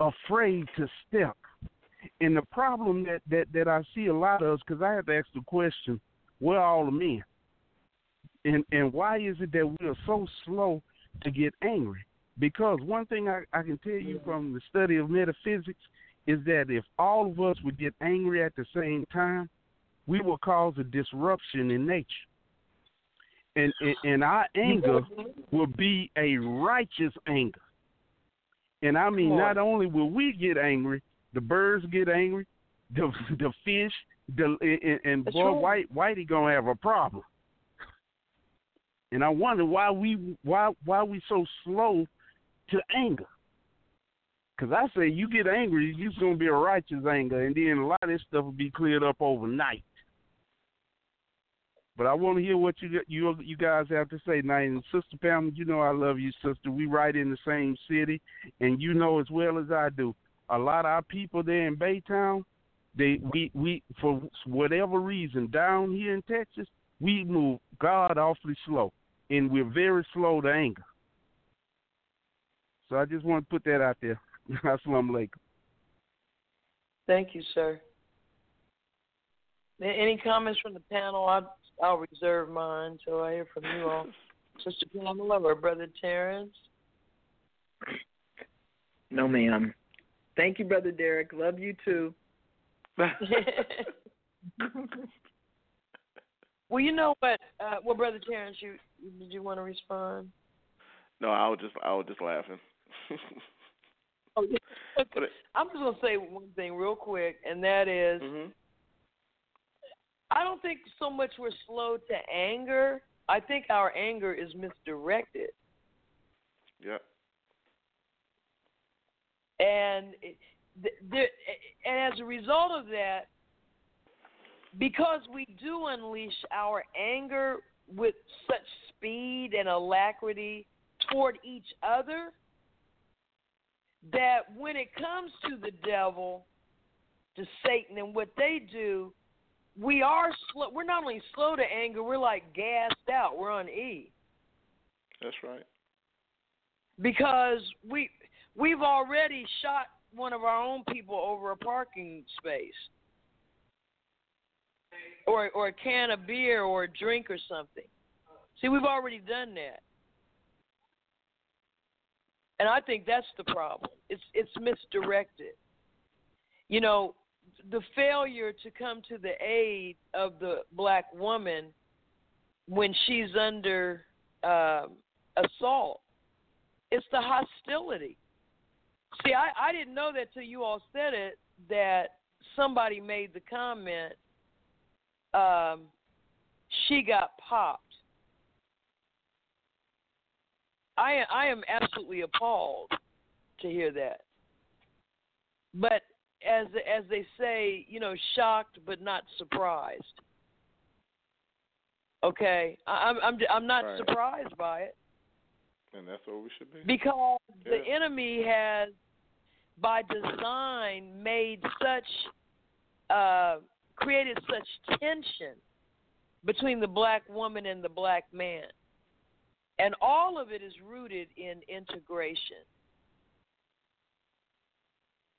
afraid to step. And the problem that that that I see a lot of, us because I have to ask the question, where are all the men? And and why is it that we are so slow to get angry? Because one thing I, I can tell you from the study of metaphysics is that if all of us would get angry at the same time, we will cause a disruption in nature. And, and, and our anger will be a righteous anger. And I mean, not only will we get angry, the birds get angry, the [LAUGHS] the fish, the and, and boy, right. White Whitey gonna have a problem. And I wonder why we why why we so slow to anger. Because I say you get angry, it's gonna be a righteous anger, and then a lot of this stuff will be cleared up overnight. But I want to hear what you you you guys have to say tonight. And Sister Pam, you know I love you, sister. We right in the same city, and you know as well as I do. A lot of our people there in Baytown, they we we for whatever reason down here in Texas, we move God awfully slow, and we're very slow to anger. So I just want to put that out there. [LAUGHS] Assalamu alaikum. Thank you, sir. Any comments from the panel? I'll, I'll reserve mine until I hear from you all. [LAUGHS] Sister Pamela or Brother Terrence? No, ma'am. Thank you, Brother Derek. Love you too. [LAUGHS] well, you know what? Uh, well, Brother Terrence, you did you want to respond? No, I was just I was just laughing. Oh, yeah. [LAUGHS] But I'm just gonna say one thing real quick, and that is, Mhm. I don't think so much we're slow to anger. I think our anger is misdirected. Yep. and it- th- there, and as a result of that, because we do unleash our anger with such speed and alacrity toward each other, that when it comes to the devil, to Satan, and what they do, we are slow. We're not only slow to anger, we're like gassed out. We're on E That's right. because we we've already shot one of our own people over a parking space or or a can of beer or a drink or something. See, we've already done that. And I think that's the problem. It's it's misdirected. You know, the failure to come to the aid of the black woman when she's under uh, assault. It's the hostility. See, I, I didn't know that till you all said it that somebody made the comment um, she got popped. I I am absolutely appalled to hear that. But as as they say, you know, shocked but not surprised. Okay, I'm I'm I'm not right. surprised by it. And that's what we should be. Because yeah. the enemy has, by design, made such, uh, created such tension between the black woman and the black man. And all of it is rooted in integration.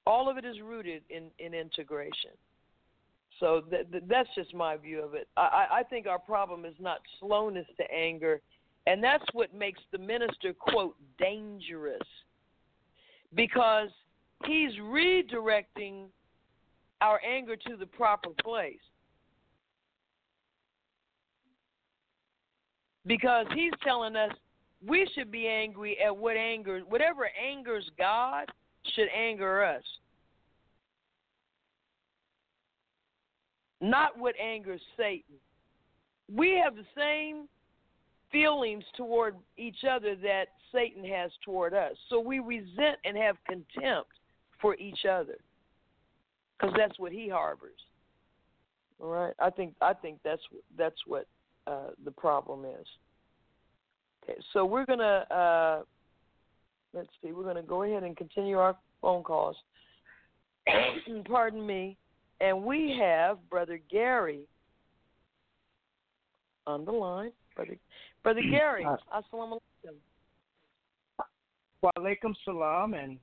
All of it is rooted in, in integration. So th- th- that's just my view of it. I, I think our problem is not slowness to anger, and that's what makes the minister, quote, dangerous. Because he's redirecting our anger to the proper place. Because he's telling us we should be angry at what angers, whatever angers God should anger us. Not what angers Satan. We have the same feelings toward each other that Satan has toward us. So we resent and have contempt for each other because that's what he harbors. All right, I think I think that's that's what uh, the problem is. Okay, so we're gonna uh, let's see, we're gonna go ahead and continue our phone calls. [COUGHS] Pardon me, and we have Brother Gary on the line. Brother Brother [CLEARS THROAT] Gary, assalamu alaikum. Wa alaikum salam and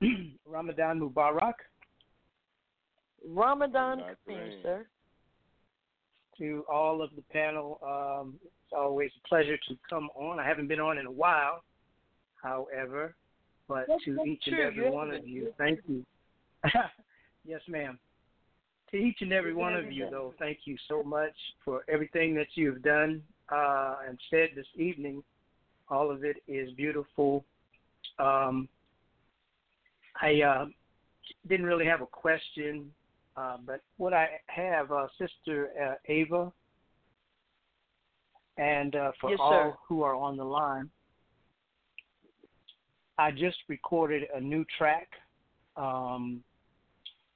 [CLEARS THROAT] Ramadan Mubarak. Ramadan Kareem, sir. To all of the panel, um, it's always a pleasure to come on. I haven't been on in a while, however, but That's to each and every one of you, thank you. [LAUGHS] yes, ma'am. To each and every one of you, though, thank you so much for everything that you've done uh, and said this evening. All of it is beautiful. Um, I uh, didn't really have a question, uh, but what I have, uh, Sister uh, Ava, and uh, for Yes, all sir. who are on the line, I just recorded a new track, um,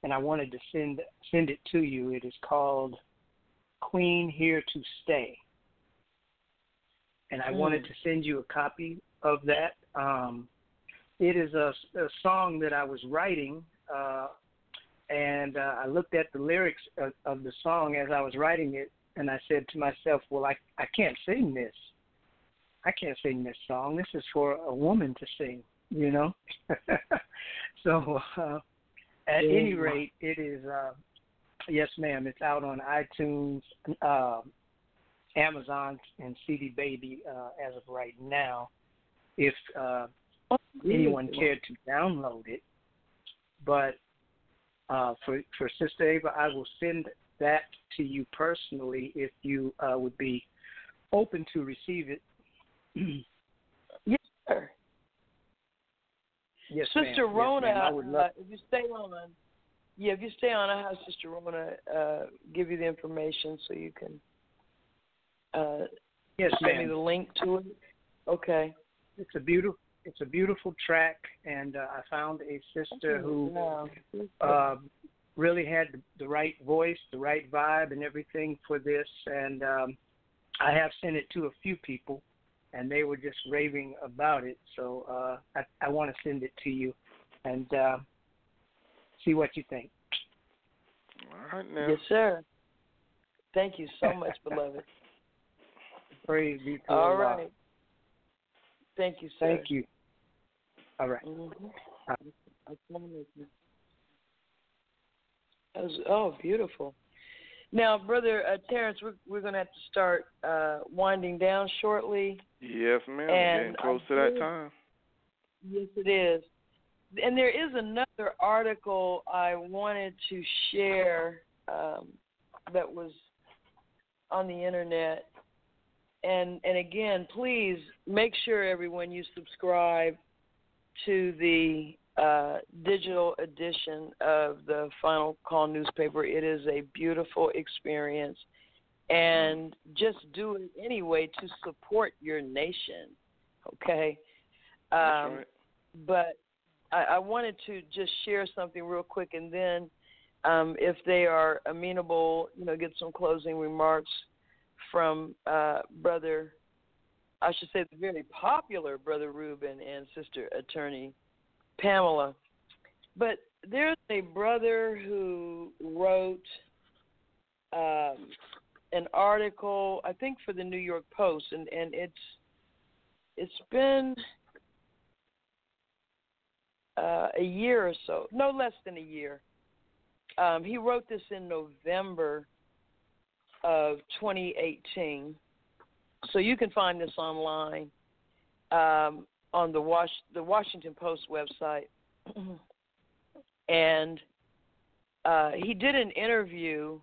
and I wanted to send send it to you. It is called "Queen Here to Stay," and I wanted Hmm. to send you a copy of that. Um, it is a, a song that I was writing, uh, and uh, I looked at the lyrics of, of the song as I was writing it, and I said to myself, "Well, I I can't sing this. I can't sing this song. This is for a woman to sing, you know." [LAUGHS] so, uh, at Yeah. any rate, it is. Uh, yes, ma'am. It's out on iTunes, uh, Amazon, and CD Baby uh, as of right now. If uh, anyone cared to download it, but uh, for for Sister Ava, I will send that to you personally if you uh, would be open to receive it. [CLEARS THROAT] Yes, sir. Yes, ma'am. Sister Yes, Rona, ma'am. I would love. uh, if you stay on, yeah, if you stay on, I have Sister Rona uh, give you the information so you can uh, yes, send me the link to it. Okay. It's a beautiful. It's a beautiful track, and uh, I found a sister who uh, really had the, the right voice, the right vibe, and everything for this. And um, I have sent it to a few people, and they were just raving about it. So uh, I, I want to send it to you and uh, see what you think. All right now. Yes, sir. Thank you so much, [LAUGHS] beloved. Praise be to All Allah. right. Thank you, sir. Thank you. All right. Mhm. Assalamu. That was, oh, beautiful. Now, brother uh, Terrence, we're we're going to have to start uh, winding down shortly. Yes, ma'am. And Getting close I to that time. Yes, it is. And there is another article I wanted to share um, that was on the internet. And and again, please make sure everyone you subscribe to the uh, digital edition of the Final Call newspaper. It is a beautiful experience, and just do it anyway to support your nation. Okay. Um, right. but I, I wanted to just share something real quick, and then um, if they are amenable, you know, get some closing remarks from uh, brother. I should say the very popular brother Ruben and sister attorney Pamela. But there's a brother who wrote um, an article, I think, for the New York Post, and and it's it's been uh, a year or so, no less than a year. Um, he wrote this in November of 2018, so you can find this online um, on the Was- the Washington Post website. [CLEARS THROAT] and uh, he did an interview.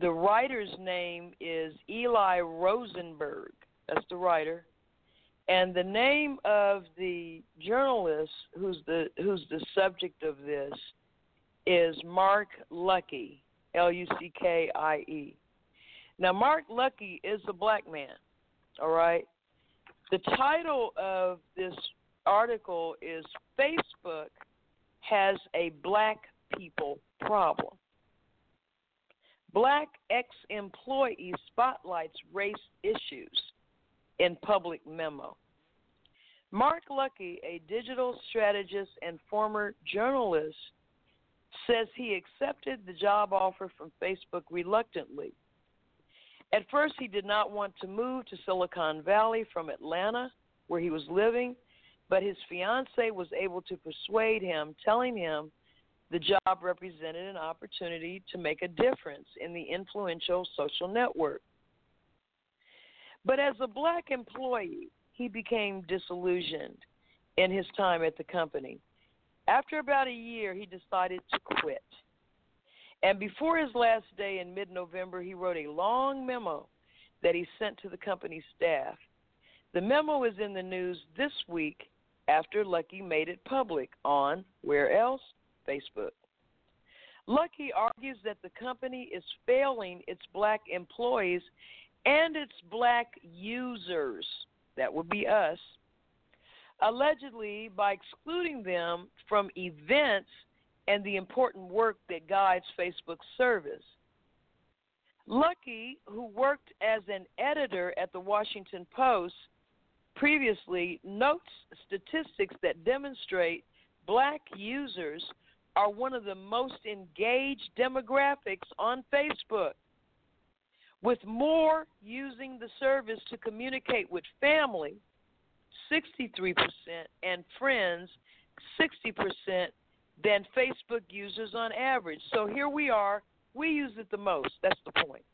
The writer's name is Eli Rosenberg. That's the writer and the name of the journalist who's the who's the subject of this is Mark Luckie, L U C K I E. Now Mark Luckie is a black man, all right? The title of this article is Facebook has a black people problem. Black ex employee spotlights race issues in public memo. Mark Luckie, a digital strategist and former journalist, says he accepted the job offer from Facebook reluctantly. At first, he did not want to move to Silicon Valley from Atlanta, where he was living, but his fiancee was able to persuade him, telling him the job represented an opportunity to make a difference in the influential social network. But as a black employee, he became disillusioned in his time at the company. After about a year, he decided to quit. And before his last day in mid November, he wrote a long memo that he sent to the company staff. The memo is in the news this week after Luckie made it public on where else? Facebook. Luckie argues that the company is failing its black employees and its black users, that would be us, allegedly by excluding them from events and the important work that guides Facebook's service. Luckie, who worked as an editor at the Washington Post previously, notes statistics that demonstrate black users are one of the most engaged demographics on Facebook with more using the service to communicate with family, 63%, and friends, 60%, than Facebook users on average. So here we are. We use it the most. That's the point.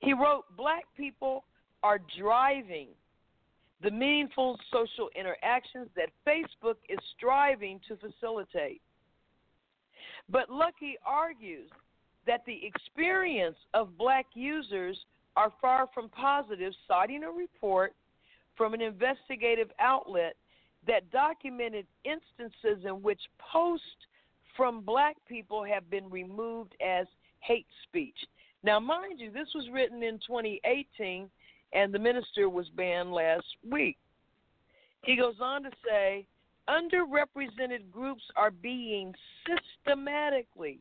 He wrote Black people are driving the meaningful social interactions that Facebook is striving to facilitate. But Luckie argues that the experience of black users are far from positive, citing a report from an investigative outlet that documented instances in which posts from black people have been removed as hate speech. Now, mind you, this was written in 2018, and the minister was banned last week. He goes on to say underrepresented groups are being systematically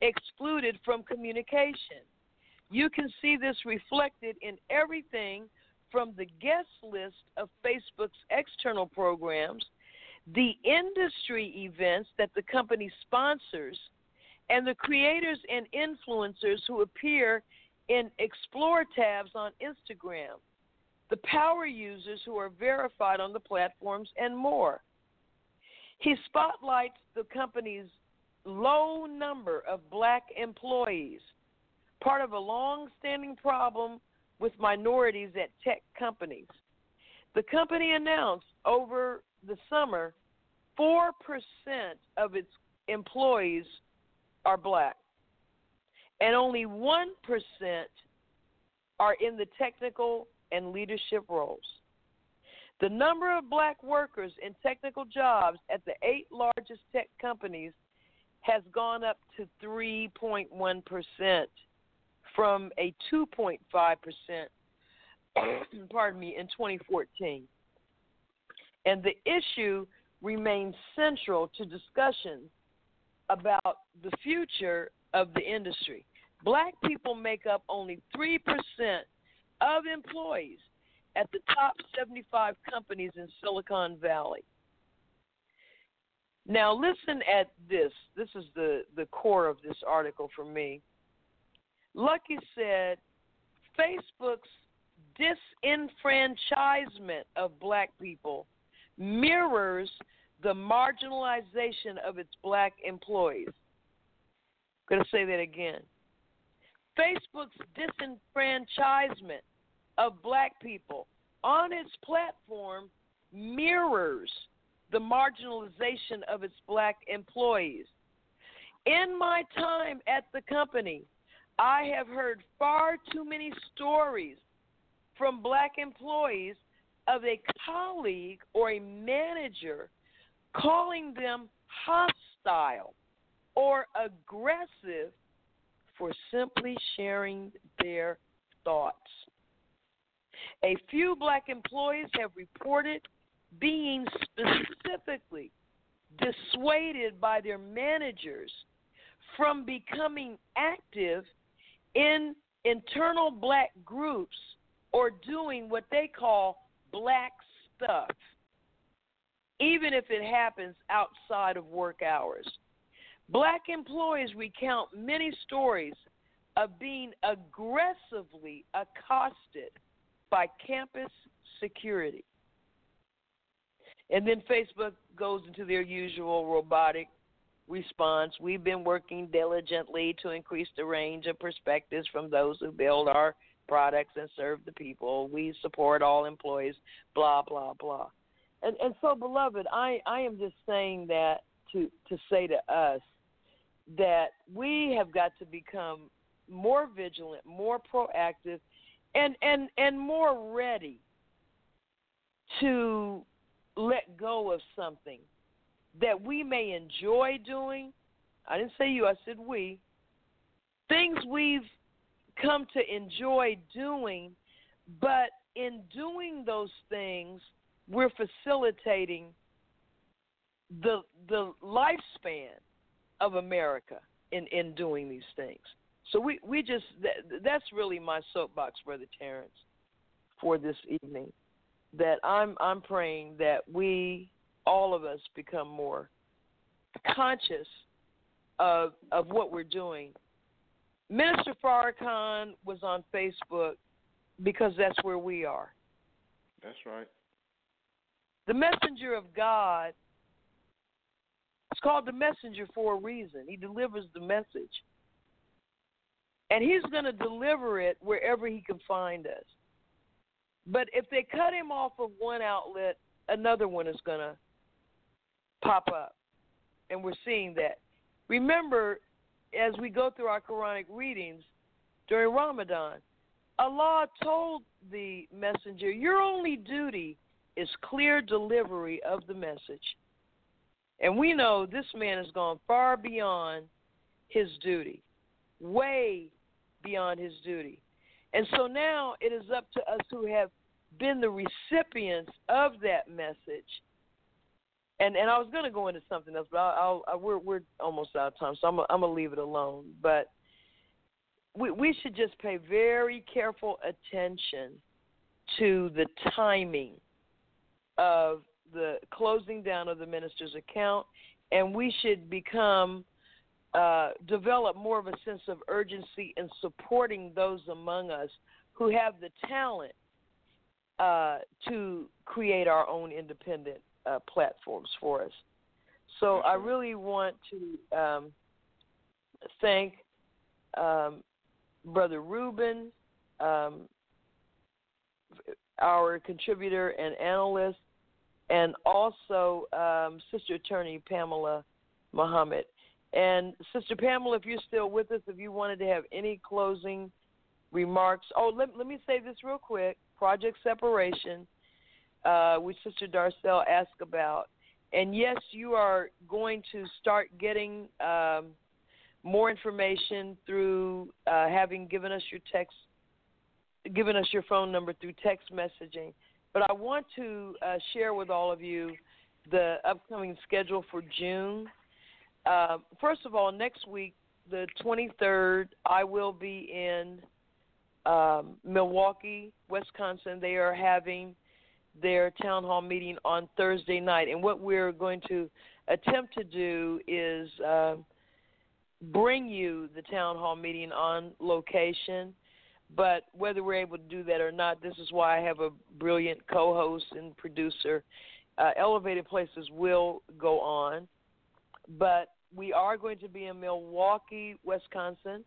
excluded from communication. You can see this reflected in everything from the guest list of Facebook's external programs, the industry events that the company sponsors, and the creators and influencers who appear in Explore tabs on Instagram, the power users who are verified on the platforms, and more. He spotlights the company's low number of black employees, part of a long standing problem with minorities at tech companies. The company announced over the summer 4% of its employees are black, and only 1% are in the technical and leadership roles. The number of black workers in technical jobs at the eight largest tech companies has gone up to 3.1% from a 2.5%, [CLEARS THROAT] pardon me, in 2014. And the issue remains central to discussions about the future of the industry. Black people make up only 3% of employees at the top 75 companies in Silicon Valley. Now, listen at this. This is the, the core of this article for me. Luckie said Facebook's disenfranchisement of black people mirrors the marginalization of its black employees. I'm going to say that again. Facebook's disenfranchisement of black people on its platform mirrors the marginalization of its black employees. In my time at the company, I have heard far too many stories from black employees of a colleague or a manager calling them hostile or aggressive for simply sharing their thoughts. A few black employees have reported being specifically dissuaded by their managers from becoming active in internal black groups or doing what they call black stuff, even if it happens outside of work hours. Black employees recount many stories of being aggressively accosted by campus security. And then Facebook goes into their usual robotic response. We've been working diligently to increase the range of perspectives from those who build our products and serve the people. We support all employees, blah, blah, blah. And, and so, beloved, I, I am just saying that to, to say to us that we have got to become more vigilant, more proactive, and, and, and more ready to let go of something that we may enjoy doing. I didn't say you, I said we. Things we've come to enjoy doing, but in doing those things, we're facilitating the the lifespan of America in in doing these things. So we we just that, that's really my soapbox, brother Terrence, for this evening. That I'm I'm praying that we all of us become more conscious of of what we're doing. Minister Farrakhan was on Facebook because that's where we are. That's right. The messenger of God it's called the messenger for a reason. He delivers the message. And he's going to deliver it wherever he can find us. But if they cut him off of one outlet, another one is going to pop up. And we're seeing that. Remember, as we go through our Quranic readings during Ramadan, Allah told the messenger, Your only duty is clear delivery of the message. And we know this man has gone far beyond his duty, way beyond his duty. And so now it is up to us who have been the recipients of that message. And and I was going to go into something else, but I'll, I'll, we're we're almost out of time, so I'm I'm gonna leave it alone. But we we should just pay very careful attention to the timing of the closing down of the minister's account, and we should become uh, develop more of a sense of urgency in supporting those among us who have the talent uh, to create our own independent uh, platforms for us. So I really want to um, thank um, Brother Ruben, um, our contributor and analyst, and also um, Sister Attorney Pamela Muhammad. And Sister Pamela, if you're still with us, if you wanted to have any closing remarks. Oh, let, let me say this real quick Project Separation, uh, which Sister Darcel asked about. And yes, you are going to start getting um, more information through uh, having given us your text, given us your phone number through text messaging. But I want to uh, share with all of you the upcoming schedule for June. Uh, first of all, next week, the 23rd, I will be in um, Milwaukee, Wisconsin. They are having their town hall meeting on Thursday night. And what we're going to attempt to do is uh, bring you the town hall meeting on location. But whether we're able to do that or not, this is why I have a brilliant co host and producer. Uh, Elevated Places will go on. But we are going to be in Milwaukee, Wisconsin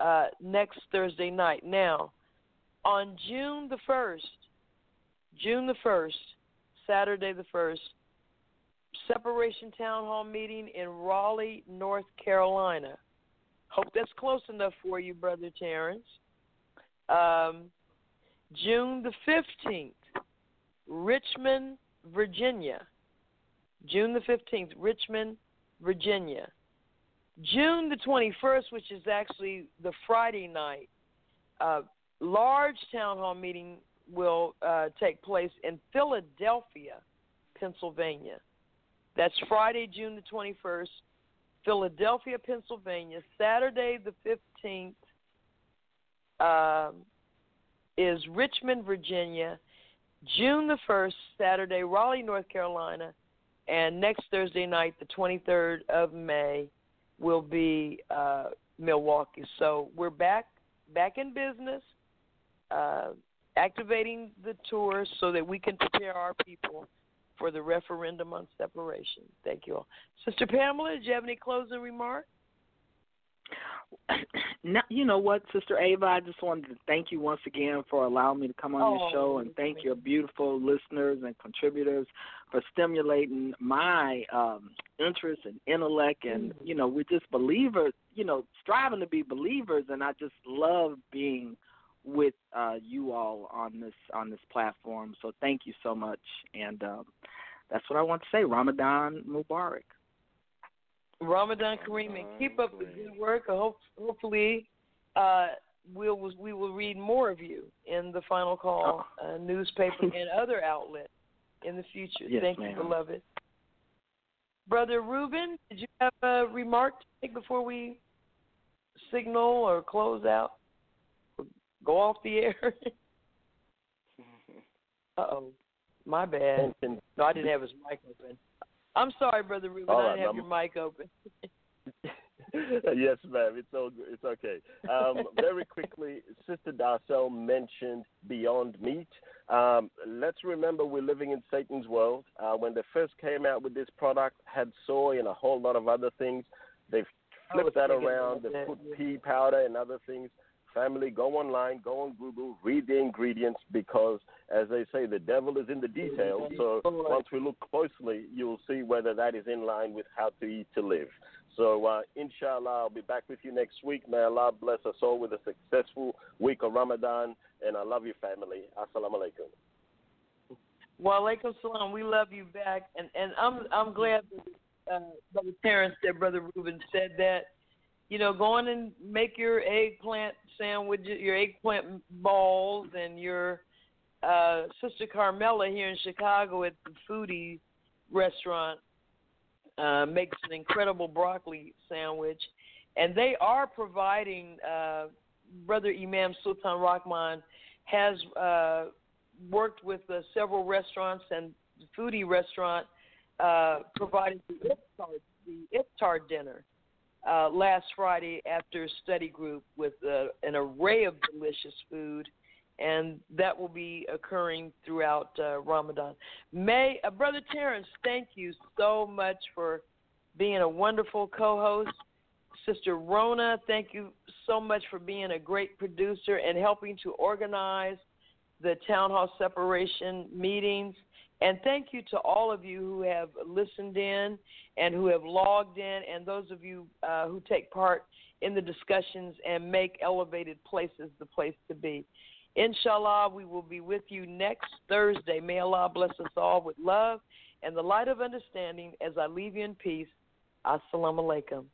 uh, next Thursday night. Now, on June the 1st, June the 1st, Saturday the 1st, Separation Town Hall meeting in Raleigh, North Carolina. Hope that's close enough for you, Brother Terrence. Um, June the 15th, Richmond, Virginia. June the 15th, Richmond, Virginia. June the 21st, which is actually the Friday night, large town hall meeting will uh, take place in Philadelphia, Pennsylvania. That's Friday, June the 21st, Philadelphia, Pennsylvania. Saturday, the 15th, um, is Richmond, Virginia. June the 1st, Saturday, Raleigh, North Carolina. And next Thursday night, the 23rd of May, will be uh, Milwaukee. So we're back back in business, uh, activating the tour so that we can prepare our people for the referendum on separation. Thank you all. Sister Pamela, do you have any closing remarks? [COUGHS] Now, you know what, Sister Ava, I just wanted to thank you once again for allowing me to come on oh, your show and thank your beautiful listeners and contributors for stimulating my um interest and intellect and mm-hmm. you know, we're just believers, you know, striving to be believers and I just love being with uh you all on this on this platform. So thank you so much and um that's what I want to say. Ramadan Mubarak. Ramadan Kareem, and keep up the good work. Hope, hopefully, uh, we'll we will read more of you in the Final Call Oh. uh, newspaper and other outlets in the future. Yes, Thank ma'am. you, beloved. Brother Ruben, did you have a remark to make before we signal or close out? Go off the air. [LAUGHS] uh oh, my bad. No, I didn't have his mic open. I'm sorry, Brother Ruben. All I didn't have I'm- your mic open. [LAUGHS] yes, ma'am. It's all good. It's okay. Um, very quickly, Sister Darcel mentioned Beyond Meat. Um, let's remember we're living in Satan's world. Uh, when they first came out with this product, had soy and a whole lot of other things. They've flipped that around. They've that, put pea powder and other things. Family, go online, go on Google, read the ingredients because, as they say, the devil is in the details. So once we look closely, you'll see whether that is in line with how to eat to live. So, uh, inshallah, I'll be back with you next week. May Allah bless us all with a successful week of Ramadan. And I love you, family. Assalamu alaikum. Wa alaikum salam. We love you back, and and I'm I'm glad that uh, Brother Terrence said, Brother Ruben said that. You know, go on and make your eggplant sandwiches, your eggplant balls, and your uh, Sister Carmela here in Chicago at the Foodie restaurant uh, makes an incredible broccoli sandwich, and they are providing. Uh, Brother Imam Sultan Rahman has uh, worked with uh, several restaurants and foodie restaurant uh, provided the iftar, the iftar dinner uh, last Friday after study group with uh, an array of delicious food and that will be occurring throughout uh, Ramadan. May uh, Brother Terrence, thank you so much for being a wonderful co-host. Sister Rona, thank you so much for being a great producer and helping to organize the town hall separation meetings. And thank you to all of you who have listened in and who have logged in, and those of you uh, who take part in the discussions and make elevated places the place to be. Inshallah, we will be with you next Thursday. May Allah bless us all with love and the light of understanding as I leave you in peace. Assalamu alaikum.